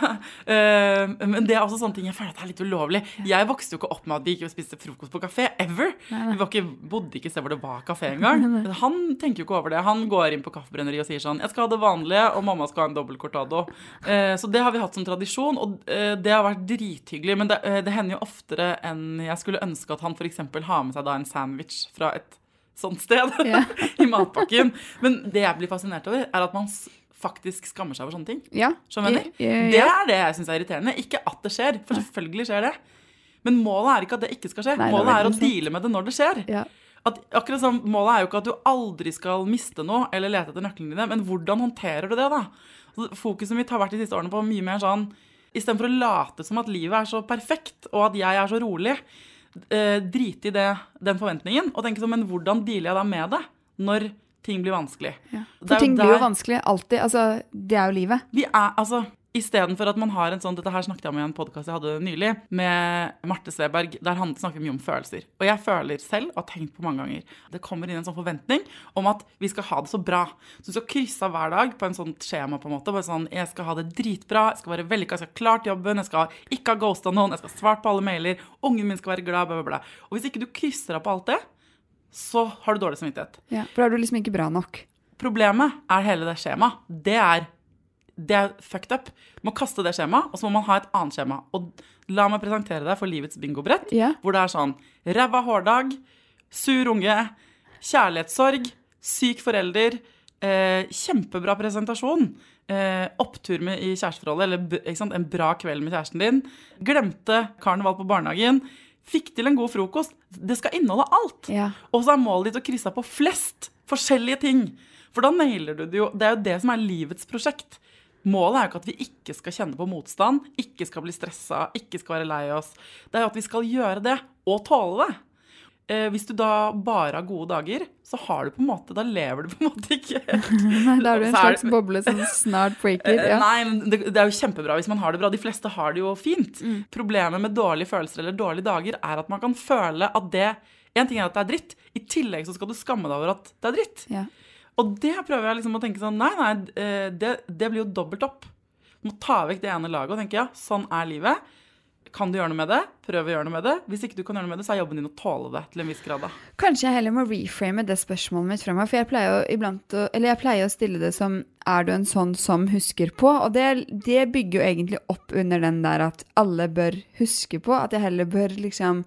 eh, men det er også sånne ting jeg føler at er litt ulovlig. Jeg vokste jo ikke opp med at vi ikke spiste frokost på kafé, ever. Vi var ikke, bodde ikke et sted hvor det var kafé engang. Han tenker jo ikke over det. Han går inn på kaffebrenneriet og sier sånn Jeg skal ha det vanlige, og mamma skal ha en dobbel cortado. Uh, så det har vi hatt som tradisjon, og uh, det har vært drithyggelig. Men det, uh, det hender jo oftere enn jeg skulle ønske at han f.eks. har med seg da en sandwich fra et sånt sted yeah. i matpakken. Men det jeg blir fascinert over, er at man faktisk skammer seg over sånne ting. Ja. Skjønner du Det er det jeg syns er irriterende. Ikke at det skjer, for selvfølgelig skjer det. Men målet er ikke at det ikke skal skje. Nei, målet er å deale med det når det skjer. Ja. At, akkurat sånn, Målet er jo ikke at du aldri skal miste noe eller lete etter nøklene dine, men hvordan håndterer du det, da? Fokuset mitt har vært de siste årene på mye mer sånn Istedenfor å late som at livet er så perfekt, og at jeg er så rolig, drite i det, den forventningen og tenke sånn Men hvordan dealer jeg da med det når ting blir vanskelig? Ja. For ting ting blir jo vanskelig alltid. Altså, det er jo livet. Vi er, altså, Istedenfor at man har en sånn Dette her snakket jeg om i en podkast jeg hadde nylig, med Marte Sveberg, der han snakker mye om følelser. Og jeg føler selv, og har tenkt på mange ganger, det kommer inn en sånn forventning om at vi skal ha det så bra. Så du skal krysse av hver dag på en sånn skjema, på en måte. Bare sånn Jeg skal ha det dritbra, jeg skal være vellykka, jeg skal ha klart jobben, jeg skal ikke ha ghosta noen, jeg skal ha svart på alle mailer, ungen min skal være glad, bla, bla, bla. Og hvis ikke du krysser av på alt det, så har du dårlig samvittighet. Ja. For da er du liksom ikke bra nok. Problemet er hele det skjemaet. Det er, det er fucked up. Du må kaste det skjemaet, og så må man ha et annet skjema. Og la meg presentere deg for livets bingobrett, yeah. hvor det er sånn ræva hårdag, sur unge, kjærlighetssorg, syk forelder, eh, kjempebra presentasjon, eh, opptur med, i kjæresteforholdet, eller en bra kveld med kjæresten din, glemte karneval på barnehagen, fikk til en god frokost. Det skal inneholde alt. Yeah. Og så er målet ditt å krysse av på flest Forskjellige ting. For da nailer du det jo. Det er jo det som er livets prosjekt. Målet er jo ikke at vi ikke skal kjenne på motstand, ikke skal bli stressa, ikke skal være lei oss. Det er jo at vi skal gjøre det, og tåle det. Eh, hvis du da bare har gode dager, så har du på en måte Da lever du på en måte ikke Nei, da er du en slags boble som snart breaker. Eh, Ja. Nei, men det, det er jo kjempebra hvis man har det bra. De fleste har det jo fint. Mm. Problemet med dårlige følelser eller dårlige dager er at man kan føle at det En ting er at det er dritt, i tillegg så skal du skamme deg over at det er dritt. Ja. Og det prøver jeg liksom å tenke sånn Nei, nei, eh, det, det blir jo dobbelt opp. Du må ta vekk det ene laget og tenke ja, sånn er livet. Kan du gjøre noe med det? Prøv å gjøre noe med det. Hvis ikke du kan gjøre noe med det, så er jobben din å tåle det til en viss grad. da. Kanskje jeg heller må reframe det spørsmålet mitt fremover. For jeg pleier å, iblant jeg pleier å stille det som Er du en sånn som husker på? Og det, det bygger jo egentlig opp under den der at alle bør huske på. At jeg heller bør liksom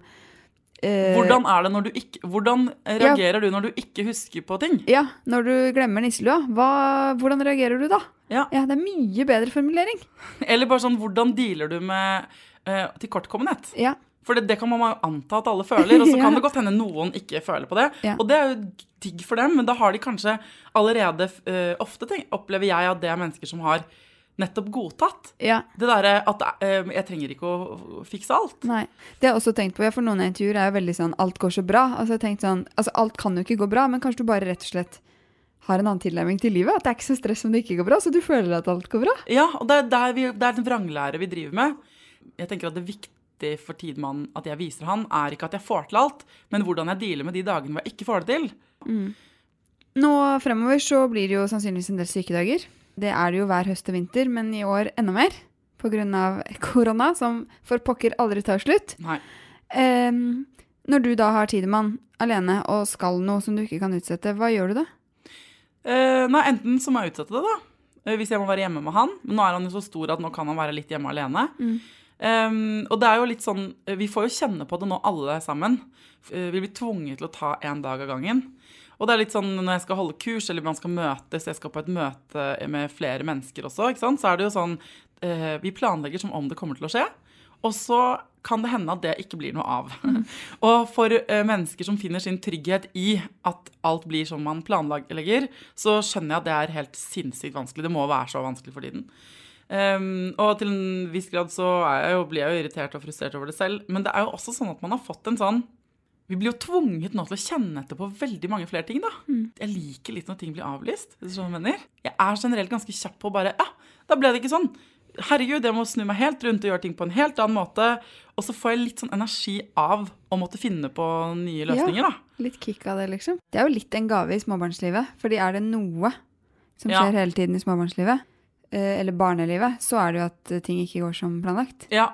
Hvordan er det når du ikke Hvordan reagerer du når du ikke husker på ting? Ja, når du glemmer nisselua, hvordan reagerer du da? Ja. Ja, det er mye bedre formulering. Eller bare sånn Hvordan dealer du med uh, tilkortkommenhet? Ja. For det, det kan man jo anta at alle føler, og så Ja. kan det godt hende noen ikke føler på det. Ja. Og det er jo digg for dem, men da har de kanskje allerede uh, Ofte tenk, opplever jeg at det er mennesker som har nettopp godtatt. ja. Det derre at eh, jeg trenger ikke å fikse alt. Nei. Det har jeg også tenkt på. For noen intervjuer er jo veldig sånn alt går så bra. Altså, jeg har tenkt sånn, altså alt kan jo ikke gå bra, men kanskje du bare rett og slett har en annen tilnærming til livet. At det er ikke så stress om det ikke går bra, så du føler at alt går bra. Ja, og det er, der vi, det er den vranglære vi driver med. Jeg tenker at det viktig for tidmannen at jeg viser han, er ikke at jeg får til alt, men hvordan jeg dealer med de dagene hvor jeg ikke får det til. Nå fremover så blir det jo sannsynligvis en del sykedager. Det er det jo hver høst og vinter, men i år enda mer. Av korona, som for pokker aldri tar slutt. Ehm, når du da har Tidemann alene og skal noe som du ikke kan utsette, hva gjør du da? Uh, nei, enten så må jeg utsette det, da. eh, Hvis jeg må være hjemme med han. Men nå er han jo så stor at nå kan han være litt hjemme alene. Ehm, og det er jo litt sånn eh, Vi får jo kjenne på det nå, alle sammen. Vi blir tvunget til å ta én dag av gangen. Og det er litt sånn når jeg skal holde kurs, eller man skal møtes, jeg skal på et møte med flere mennesker også, så er det jo sånn eh, Vi planlegger som om det kommer til å skje. Og så kan det hende at det ikke blir noe av. og for eh, mennesker som finner sin trygghet i at alt blir som man planlegger, så skjønner jeg at det er helt sinnssykt vanskelig. Det må være så vanskelig for tiden. Um, og til en viss grad så jeg jo, blir jeg jo irritert og frustrert over det selv. Men det er jo også sånn at man har fått en sånn Vi blir jo tvunget nå til å kjenne etter på veldig mange flere ting, da. Jeg liker litt når ting blir avlyst. jeg er generelt ganske kjapp på å bare Ja, da ble det ikke sånn. Herregud, jeg må snu meg helt rundt og gjøre ting på en helt annen måte. Og så får jeg litt sånn energi av å måtte finne på nye løsninger, da. Litt kick av det, liksom. Det er jo litt en gave i småbarnslivet. Fordi er det noe som Ja. skjer hele tiden i småbarnslivet, eh, eller barnelivet, så er det jo at eh, ting ikke går som planlagt. Ja,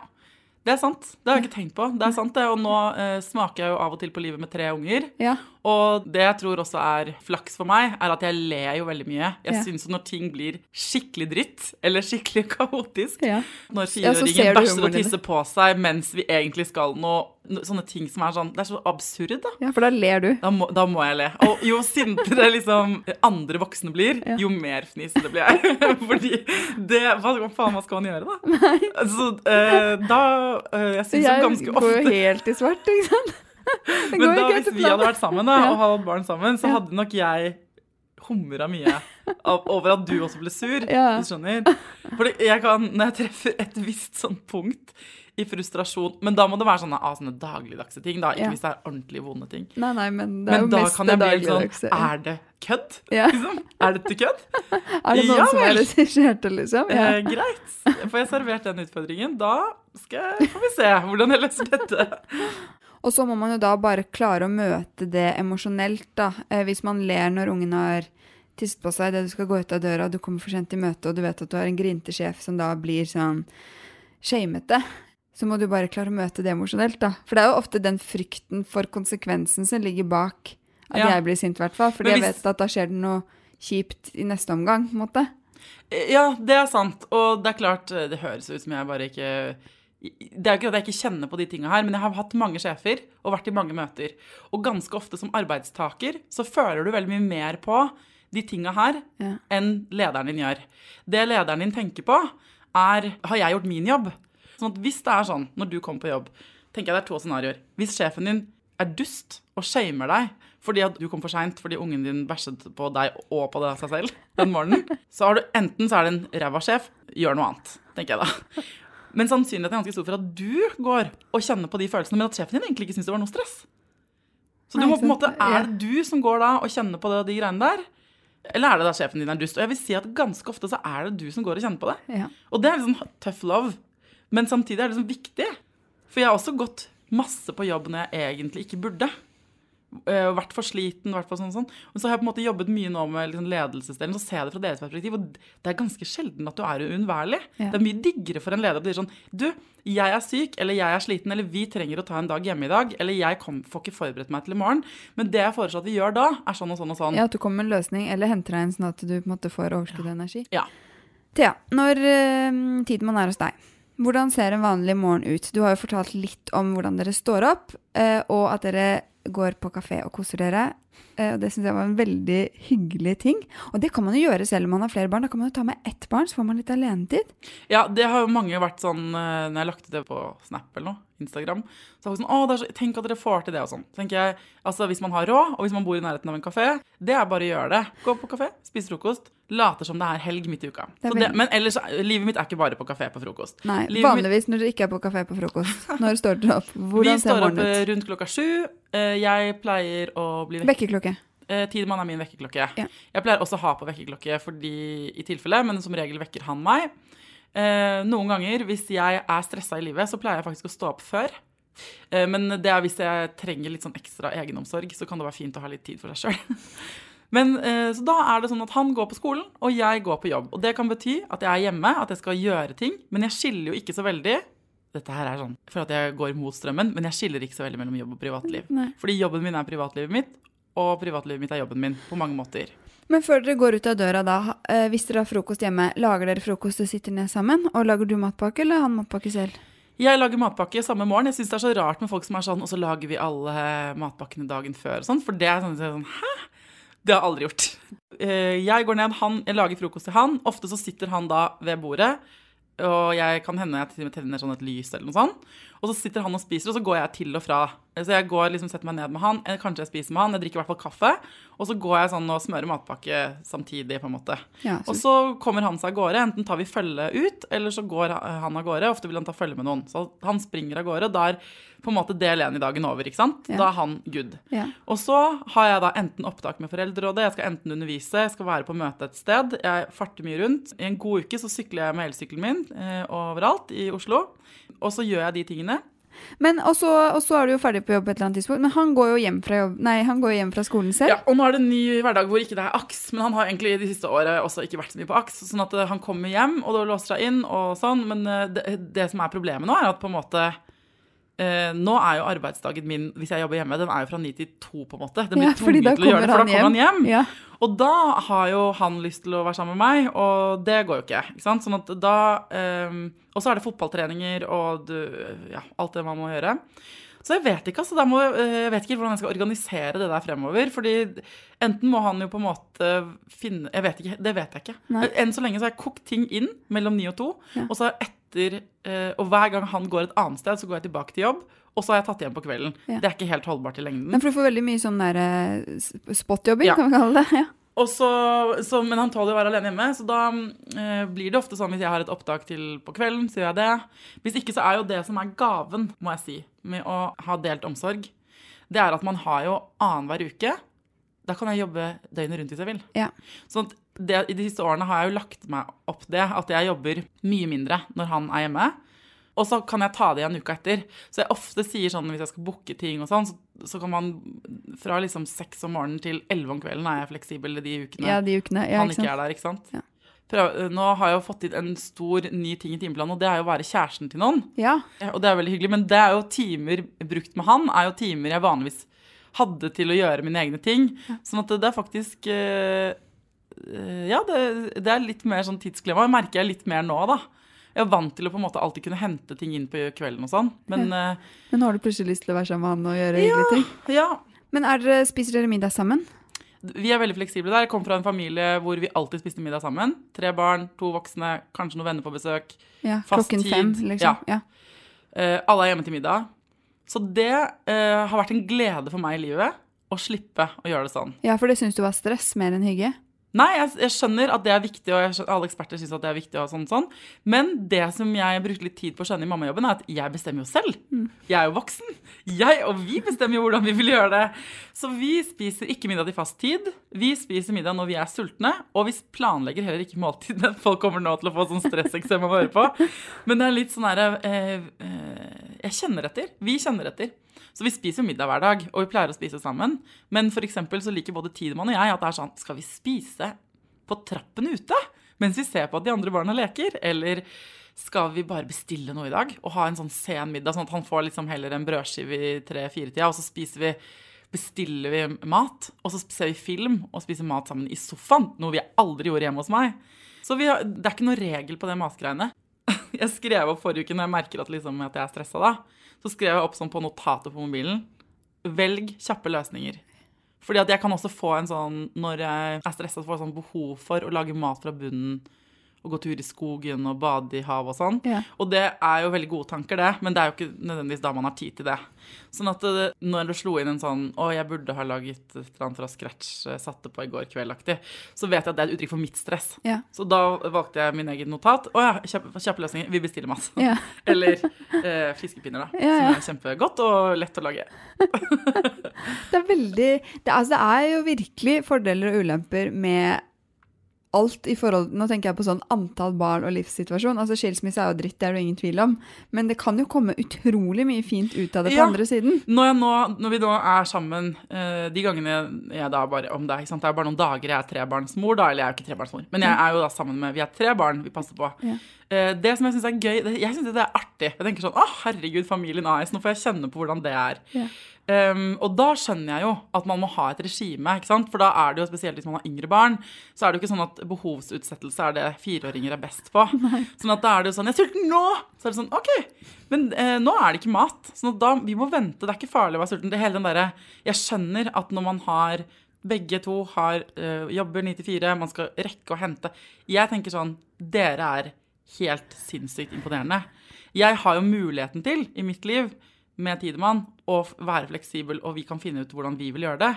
det er sant. Det har jeg ikke tenkt på. Det er sant det, Og nå eh, smaker jeg jo av og til på livet med tre unger. Ja. Og det jeg tror også er flaks for meg, er at jeg ler jo veldig mye. Jeg Ja. syns når ting blir skikkelig dritt, eller skikkelig kaotisk Ja. Når fireåringen ja, bæsjer og tisser på seg mens vi egentlig skal noe Sånne ting som er sånn Det er så absurd, da. ja, for da ler du. Da må, da må jeg le. Og jo sintere liksom andre voksne blir, Ja. jo mer fnisete blir jeg. Fordi det Hva faen hva skal man gjøre, da? Så uh, da uh, Jeg syns jo Jeg ganske går jo ofte helt i svart, ikke sant? Det Men da, hvis vi hadde vært sammen da, og hatt barn sammen, så hadde nok jeg humra mye over at du også ble sur. Ja. Du skjønner? Fordi jeg kan, når jeg treffer et visst sånn punkt i frustrasjon Men da må det være sånne, ah, sånne dagligdagse ting, da. Ikke Ja. hvis det er ordentlig vonde ting. Nei, nei, men det er Men jo da mest kan jeg bli sånn Er det kødd? Ja. Liksom? Er dette kødd? Er det noen Ja som er vel. regisserte, liksom? Ja. Eh, greit. Får jeg servert den utfordringen? Da skal får vi se hvordan jeg løser dette. Og så må man jo da bare klare å møte det emosjonelt, da. Eh, hvis man ler når ungen har tisset på seg, det du skal gå ut av døra, du kommer for sent til møte, og du vet at du har en grinte sjef som da blir sånn shamete, så må du bare klare å møte det emosjonelt, da. For det er jo ofte den frykten for konsekvensen som ligger bak at Ja. jeg blir sint, i hvert fall. Fordi hvis... jeg vet at da skjer det noe kjipt i neste omgang, på en måte. Ja, det er sant. Og det er klart, det høres ut som jeg bare ikke Det er jo ikke at jeg ikke kjenner på de tinga her, men jeg har hatt mange sjefer og vært i mange møter. Og ganske ofte som arbeidstaker så føler du veldig mye mer på de tinga her Ja. enn lederen din gjør. Det lederen din tenker på, er har jeg gjort min jobb? Sånn at hvis det er sånn når du kommer på jobb, tenker jeg det er to scenarioer. Hvis sjefen din er dust og shamer deg fordi at du kom for seint fordi ungen din bæsjet på deg og på deg seg selv den morgenen, så har du enten så er det en ræva sjef, gjør noe annet, tenker jeg da. Men sannsynligheten er ganske stor for at du går og kjenner på de følelsene, men at sjefen din egentlig ikke syns det var noe stress. Så du må på en måte. Er det du som går da og kjenner på det, de greiene der? Eller er det da sjefen din er dust? Og jeg vil si at ganske ofte så er det du som går og kjenner på det. Ja. Og det er liksom tough love. Men samtidig er det liksom viktig. For jeg har også gått masse på jobb når jeg egentlig ikke burde. Og vært for sliten, vært for sånn og sånn. Og så har jeg på en måte jobbet mye nå med liksom ledelsesdelen, så ser jeg det fra deres perspektiv. Og det er ganske sjelden at du er uunnværlig. Ja. Det er mye diggere for en leder å bli sånn Du, jeg er syk, eller jeg er sliten, eller vi trenger å ta en dag hjemme i dag, eller jeg kom, får ikke forberedt meg til i morgen. Men det jeg foreslår at vi gjør da, er sånn og sånn og sånn. ja, at du kommer med en løsning, eller henter deg en sånn at du på en måte får overskudd av energi. Ja. Thea, når uh, tiden man er hos deg, hvordan ser en vanlig morgen ut? Du har jo fortalt litt om hvordan dere står opp, eh, og at dere går på kafé og koser dere. Eh, og det syns jeg var en veldig hyggelig ting. Og det kan man jo gjøre selv om man har flere barn. Da kan man jo ta med ett barn, så får man litt alenetid. Ja, det har jo mange vært sånn eh, Når jeg lagt ut det på Snap eller noe, Instagram, så sånn Å, så, tenk at dere får til det og sånn. Så tenker jeg, altså Hvis man har råd, og hvis man bor i nærheten av en kafé, det er bare å gjøre det. Gå på kafé, spise frokost, later som det er helg midt i uka. Det Så det, men ellers, livet mitt er ikke bare på kafé på frokost. Nei, Livet mitt- vanligvis når dere ikke er på kafé på frokost. Når står dere opp? Hvordan ser morgenen ut? Vi står opp rundt klokka sju. Eh, Jeg pleier å bli vekk. Vekkerklokke. Eh, Tidemann er min vekkerklokke. Ja. Jeg pleier også å ha på vekkerklokke fordi, i tilfelle, men som regel vekker han meg. Eh, noen ganger, hvis jeg er stressa i livet, så pleier jeg faktisk å stå opp før. Eh, men det er hvis jeg trenger litt sånn ekstra egenomsorg, så kan det være fint å ha litt tid for seg sjøl. Men eh, Så da er det sånn at han går på skolen, og jeg går på jobb. Og det kan bety at jeg er hjemme, at jeg skal gjøre ting, men jeg skiller jo ikke så veldig. Dette her er sånn for at jeg går mot strømmen, men jeg skiller ikke så veldig mellom jobb og privatliv. Nei. Fordi jobben min er privatlivet mitt, og privatlivet mitt er jobben min på mange måter. Men før dere går ut av døra da, eh, hvis dere har frokost hjemme, lager dere frokost og sitter ned sammen? Og lager du matpakke, eller han matpakke selv? Jeg lager matpakke samme morgen. Jeg syns det er så rart med folk som er sånn, og så lager vi alle matpakkene dagen før og sånn, for det er sånn, sånn Hæ? Det har jeg aldri gjort. Eh, Jeg går ned, han, jeg lager frokost til han. Ofte så sitter han da ved bordet, og jeg kan hende jeg tenner sånn et lys eller noe sånt. Og så sitter han og spiser, og så går jeg til og fra. Så jeg går liksom, setter meg ned med han, kanskje jeg spiser med han, jeg drikker i hvert fall kaffe. Og så går jeg sånn og smører matpakke samtidig, på en måte. Ja, Og så, så kommer han seg av gårde. Enten tar vi følge ut, eller så går han av gårde. Ofte vil han ta følge med noen. Så han springer av gårde, og da er på en måte del én i dagen over. ikke sant? Ja. Da er han good. ja. Og så har jeg da enten opptak med Foreldrerådet, jeg skal enten undervise, jeg skal være på møte et sted. Jeg farter mye rundt. I en god uke så sykler jeg med elsykkelen min eh, overalt i Oslo. Og så gjør jeg de tingene. Men og så er du jo ferdig på jobb på et eller annet tidspunkt. Men han går jo hjem fra, jobb, nei, går hjem fra skolen selv. Ja, og nå er det en ny hverdag hvor ikke det er aks, men han har egentlig de siste året også ikke vært så mye på aks. Sånn at eh, han kommer hjem, og da låser seg inn og sånn. Men eh, det, det som er problemet nå, er at på en måte eh, Nå er jo arbeidsdagen min hvis jeg jobber hjemme, den er jo fra ni til to, på en måte. Den blir Ja, tvunget til å gjøre det, for da kommer han hjem. Ja. Og da har jo han lyst til å være sammen med meg, og det går jo ikke. ikke sant? Sånn at da eh, Og så er det fotballtreninger og du, ja, alt det man må gjøre. Så jeg vet ikke altså, da må, eh, jeg vet ikke hvordan jeg skal organisere det der fremover. fordi enten må han jo på en måte finne Jeg vet ikke, Det vet jeg ikke. Nei. Enn så lenge så har jeg kokt ting inn mellom ni og to. Ja. Og så etter, eh, og hver gang han går et annet sted, så går jeg tilbake til jobb. Og så har jeg tatt igjen på kvelden. Ja. Det er ikke helt holdbart i lengden. Nei, for du får veldig mye sånn der eh, s- spotjobbing, Ja. kan vi kalle det. Ja. Så, så, men han tåler å være alene hjemme, så da eh, blir det ofte sånn hvis jeg har et opptak til på kvelden, så gjør jeg det. Hvis ikke så er jo det som er gaven, må jeg si, med å ha delt omsorg, det er at man har jo annenhver uke. Da kan jeg jobbe døgnet rundt hvis jeg vil. Ja. Sånn det, I de siste årene har jeg jo lagt meg opp det, at jeg jobber mye mindre når han er hjemme. Og så kan jeg ta det igjen uka etter. Så jeg ofte sier sånn hvis jeg skal booke ting og sånn, så, så kan man fra liksom seks om morgenen til elleve om kvelden er jeg fleksibel de ukene ja, de ukene. Ja, han ikke ikke er der, ikke sant? Ja. Prøv, nå har jeg jo fått inn en stor ny ting i timeplanen, og det er jo å være kjæresten til noen. Ja. Og det er veldig hyggelig, men det er jo timer brukt med han, er jo timer jeg vanligvis hadde til å gjøre mine egne ting. Sånn at det, det er faktisk eh, eh, Ja, det, det er litt mer sånn tidsklemma. Merker jeg litt mer nå, da. Jeg er vant til å på en måte alltid kunne hente ting inn på kvelden og sånn. Men ja. Men nå har du plutselig lyst til å være sammen med han og gjøre hyggelige ting. ja, Men er dere, spiser dere middag sammen? Vi er veldig fleksible der. Jeg kommer fra en familie hvor vi alltid spiste middag sammen. Tre barn, to voksne, kanskje noen venner på besøk. Ja, Fast klokken tid. fem, liksom? Ja. Uh, alle er hjemme til middag. Så det uh, har vært en glede for meg i livet å slippe å gjøre det sånn. Ja, for det syns du var stress mer enn hygge? Nei, jeg, jeg skjønner at det er viktig, og skjønner, alle eksperter syns at det er viktig. og sånn, sånn. Men det som jeg brukte litt tid på å skjønne i mammajobben, er at jeg bestemmer jo selv. Jeg er jo voksen. Jeg og vi bestemmer jo hvordan vi vil gjøre det. Så vi spiser ikke middag til fast tid. Vi spiser middag når vi er sultne, og vi planlegger heller ikke måltidene. Folk kommer nå til å få sånn stresseksem av å høre på. Men det er litt sånn herre eh, eh, Jeg kjenner etter. Vi kjenner etter. Så vi spiser jo middag hver dag, og vi pleier å spise sammen. Men for så liker både Tidemann og jeg at det er sånn Skal vi spise på trappen ute mens vi ser på at de andre barna leker? Eller skal vi bare bestille noe i dag og ha en sånn sen middag, sånn at han får liksom heller en brødskive i tre-fire-tida, og så spiser vi bestiller vi mat, og så ser vi film og spiser mat sammen i sofaen. Noe vi aldri gjorde hjemme hos meg. Så har, det er ikke noe regel på det matgreiene. Jeg skrev opp forrige uke når jeg merker at, liksom, at jeg er stressa da. Så skrev jeg opp sånn på notatet på mobilen. Velg kjappe løsninger. Fordi at jeg kan også få en sånn, når jeg er stressa, få sånn behov for å lage mat fra bunnen. Og gå tur i skogen og bade i havet og sånn. Ja. Og det er jo veldig gode tanker, det, men det er jo ikke nødvendigvis da man har tid til det. Sånn at det, når det slo inn en sånn 'Å, jeg burde ha laget et eller annet fra scratch', eh, satte på i går kveld-aktig, så vet jeg at det er et uttrykk for mitt stress. Ja. Så da valgte jeg min egen notat. Å ja, kjappe, kjappe løsninger. Vi bestiller masse.' Ja. Eller eh, fiskepinner, da. Som er kjempegodt og lett å lage. Det er veldig det, altså, det er jo virkelig fordeler og ulemper med alt i forhold Nå tenker jeg på sånn antall barn og livssituasjon. Altså Skilsmisse er jo dritt, det er det ingen tvil om. Men det kan jo komme utrolig mye fint ut av det på Ja. andre siden. Når, nå, når vi nå er sammen, eh, de gangene jeg da bare om det, ikke sant? det er bare noen dager jeg er trebarnsmor, da, eller jeg er jo ikke trebarnsmor, men jeg er jo da sammen med Vi er tre barn vi passer på. Ja. Eh, det som jeg syns er gøy Jeg synes det er artig. Jeg tenker sånn Å, herregud, familien AS, nå får jeg kjenne på hvordan det er. Ja. Um, og da skjønner jeg jo at man må ha et regime, ikke sant? for da er det jo spesielt hvis man har yngre barn, så er det jo ikke sånn at behovsutsettelse er det fireåringer er best på. Sånn at da er det jo sånn 'Jeg er sulten nå!' Så er det sånn OK, men eh, nå er det ikke mat. Sånn at da, vi må vente. Det er ikke farlig å være sulten. Det hele den derre Jeg skjønner at når man har begge to har eh, jobber 9 til 4, man skal rekke å hente Jeg tenker sånn Dere er helt sinnssykt imponerende. Jeg har jo muligheten til, i mitt liv, med Tidemann, og være fleksibel, og vi kan finne ut hvordan vi vil gjøre det.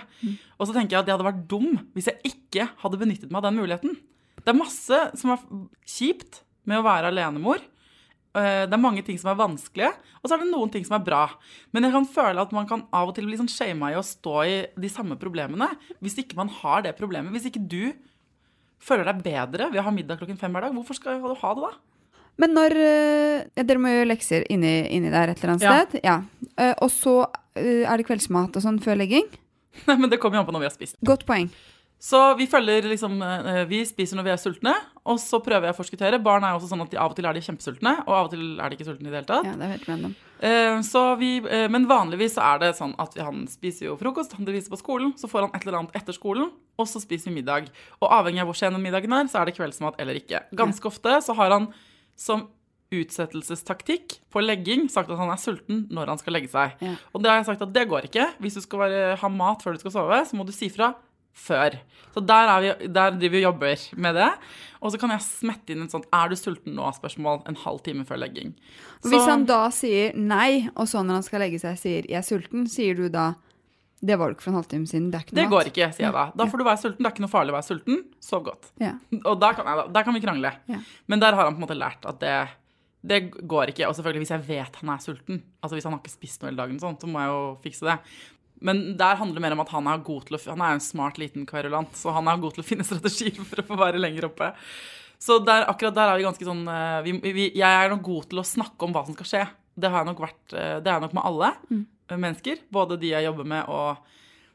Og så tenker jeg at det hadde vært dum hvis jeg ikke hadde benyttet meg av den muligheten. Det er masse som er kjipt med å være alenemor. Eh, Det er mange ting som er vanskelige, og så er det noen ting som er bra. Men jeg kan føle at man kan av og til bli sånn shama i å stå i de samme problemene. Hvis ikke man har det problemet. Hvis ikke du føler deg bedre ved å ha middag klokken fem hver dag, hvorfor skal du ha det da? Men når eh, Dere må gjøre lekser inni, inni der et eller annet Ja. sted. Ja. Eh, og så eh, er det kveldsmat og sånn før legging. Nei, men det kommer jo an på når vi har spist. Godt poeng. Så vi følger liksom Vi spiser når vi er sultne, og så prøver jeg å forskuttere. Barn er jo også sånn at de av og til er de kjempesultne, og av og til er de ikke sultne i det hele tatt. Ja, det er helt random. Så vi, men vanligvis så er det sånn at han spiser jo frokost, han underviser på skolen, så får han et eller annet etter skolen, og så spiser vi middag. Og avhengig av hvor sen middagen er, så er det kveldsmat eller ikke. Ganske ofte så har han som utsettelsestaktikk på legging sagt at han er sulten når han skal legge seg. Ja. Og det har jeg sagt at det går ikke. Hvis du skal være, ha mat før du skal sove, så må du si fra før. Så der, er vi, der driver vi og jobber med det. Og så kan jeg smette inn en sånn 'er du sulten nå?'-spørsmål en halv time før legging. Og Hvis han da sier nei, og så når han skal legge seg sier 'jeg er sulten', sier du da 'det var du ikke for en halvtime siden', det Det går ikke, sier jeg da. Da får du være sulten. Det er ikke noe farlig å være sulten. Sov godt. Ja. Og der kan, jeg, da- der kan vi krangle. Ja. Men der har han på en måte lært at det, det går ikke. Og selvfølgelig hvis jeg vet han er sulten, altså hvis han har ikke spist noe hele dagen, sånn, så må jeg jo fikse det. Men der handler det mer om at han er god til å, han er en smart liten kverulant, så han er god til å finne strategier for å få være lenger oppe. Så der, akkurat der er vi ganske sånn eh, vi, vi, Jeg er nok god til å snakke om hva som skal skje. Det har jeg nok vært eh, Det er jeg nok med alle eh, mennesker. Både de jeg jobber med og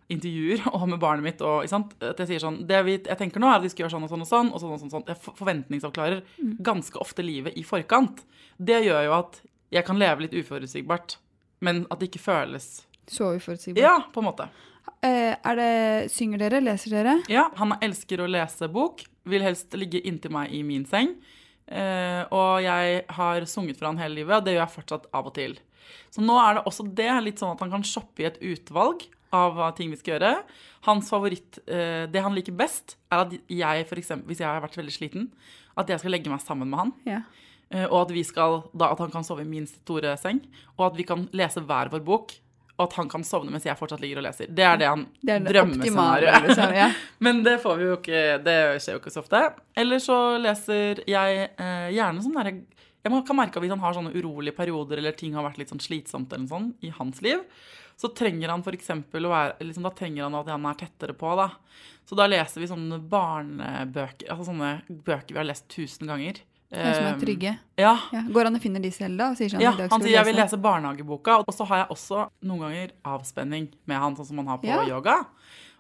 intervjuer, og med barnet mitt. Og? At jeg sier sånn Det vi, jeg tenker nå, er at vi skal gjøre sånn og sånn og sånn. og sånn og sånn, sånn. Jeg forventningsavklarer ganske ofte livet i forkant. Det gjør jo at jeg kan leve litt uforutsigbart, men at det ikke føles Så uforutsigbart. Ja, på en måte. Eh, er det, synger dere? Leser dere? Ja, han elsker å lese bok. Vil helst ligge inntil meg i min seng. Eh, og jeg har sunget for han hele livet, og det gjør jeg fortsatt av og til. Så nå er det også det, litt sånn at han kan shoppe i et utvalg av ting vi skal gjøre. Hans favoritt, eh, det han liker best, er at jeg, for eksempel, hvis jeg har vært veldig sliten, at jeg skal legge meg sammen med han. Ja. eh, og at, vi skal, da, at han kan sove i min store seng, og at vi kan lese hver vår bok, og at han kan sovne mens jeg fortsatt ligger og leser. Det er det han Det er det drømmescenarioet. liksom, ja. Men det får vi jo ikke Det skjer jo ikke så ofte. Eller så leser jeg eh, gjerne sånn derre Jeg kan merke at hvis han har sånne urolige perioder, eller ting har vært litt sånn slitsomt eller sånn i hans liv, så trenger han for å være liksom, Da trenger han at han er tettere på, da. Så da leser vi sånne barnebøker, altså sånne bøker vi har lest tusen ganger. Sånne som er Eh, trygge. Ja, Ja. Går han og finner de selv, da? Og sier sånn, ja, han sier jeg vi vil lese. barnehageboka, og så har jeg også noen ganger avspenning med han, sånn som man har på Ja. yoga.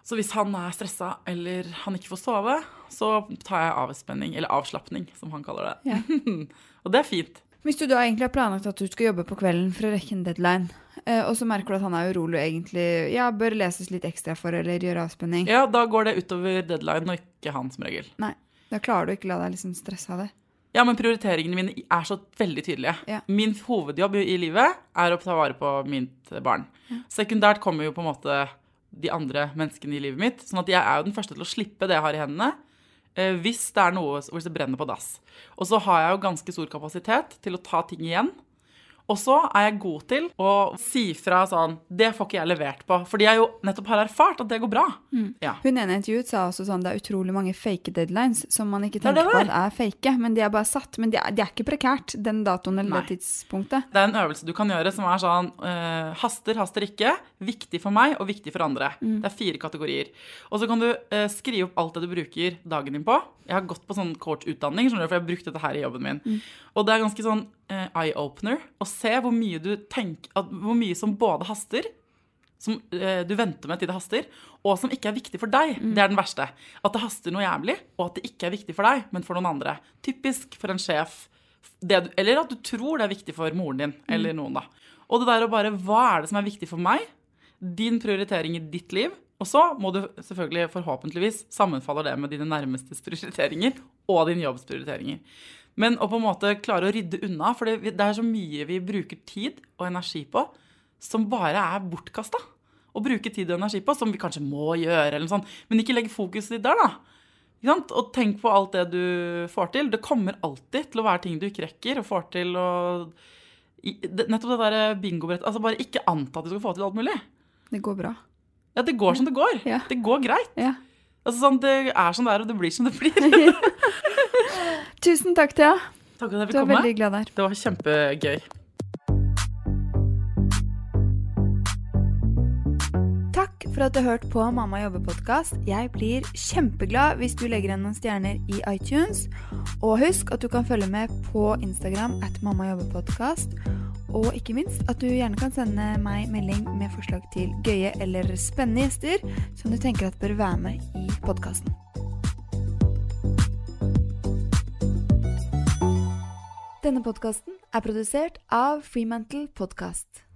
Så hvis han er stressa eller han ikke får sove, så tar jeg avspenning, eller avslapning, som han kaller det. Ja. og det er fint. Hvis du da egentlig har planlagt at du skal jobbe på kvelden for å rekke en deadline, eh, og så merker du at han er urolig og egentlig ja, bør leses litt ekstra for eller gjøre avspenning, Ja, da går det utover deadline, og ikke han som regel. nei, da klarer du ikke la deg liksom stresse av det. Ja, men prioriteringene mine er så veldig tydelige. Ja. Min hovedjobb i livet er å ta vare på mitt barn. Sekundært kommer jo på en måte de andre menneskene i livet mitt. Sånn at jeg er jo den første til å slippe det jeg har i hendene. Eh, Hvis det er noe hvis det brenner på dass. Og så har jeg jo ganske stor kapasitet til å ta ting igjen. Og så er jeg god til å si fra sånn Det får ikke jeg levert på. Fordi jeg jo nettopp har erfart at det går bra. Ja. Hun ene intervjuet sa også sånn det er utrolig mange fake deadlines som man ikke tenker det tenker på det at er fake, men de er bare satt. Men de er, de er ikke prekært, den datoen eller Nei. det tidspunktet. Det er en øvelse du kan gjøre som er sånn uh, haster, haster ikke, viktig for meg og viktig for andre. Det er fire kategorier. Og så kan du uh, skrive opp alt det du bruker dagen din på. Jeg har gått på sånn kort utdanning, for jeg har brukt dette her i jobben min. Og det er ganske sånn uh, eye-opener å se hvor mye du tenker, hvor mye som både haster, som eh, du venter med til det haster, og som ikke er viktig for deg. Det er den verste. At det haster noe jævlig, og at det ikke er viktig for deg, men for noen andre. Typisk for en sjef. Det eller at du tror det er viktig for moren din, eller noen, da. Og det der å bare Hva er det som er viktig for meg? Din prioritering i ditt liv. Og så må du selvfølgelig, forhåpentligvis, sammenfaller det med dine nærmestes prioriteringer og din jobbs prioriteringer. Men å på en måte klare å rydde unna, for det, er så mye vi bruker tid og energi på som bare er bortkasta. Å bruke tid og energi på, som vi kanskje må gjøre, eller noe sånt. Men ikke legg fokuset ditt der, da. Og tenk på alt det du får til. Det kommer alltid til å være ting du ikke rekker og får til å Nettopp det der bingobrettet. Altså bare ikke anta at du skal få til alt mulig. Det går bra. Ja, det går som det går. Ja. Det går greit. Ja. Altså sånn, Det er som det er, og det blir som det blir. Tusen takk, Thea. Takk for at jeg Du fikk er komme. veldig glad der. Det var kjempegøy. Takk for at du har hørt på Mamma jobber-podkast. Jeg blir kjempeglad hvis du legger igjen noen stjerner i iTunes. Og husk at du kan følge med på Instagram at Mamma jobber-podkast. Og ikke minst at du gjerne kan sende meg melding med forslag til gøye eller spennende gjester som du tenker at bør være med i podkasten. Denne podkasten er produsert av Freemantle Podcast.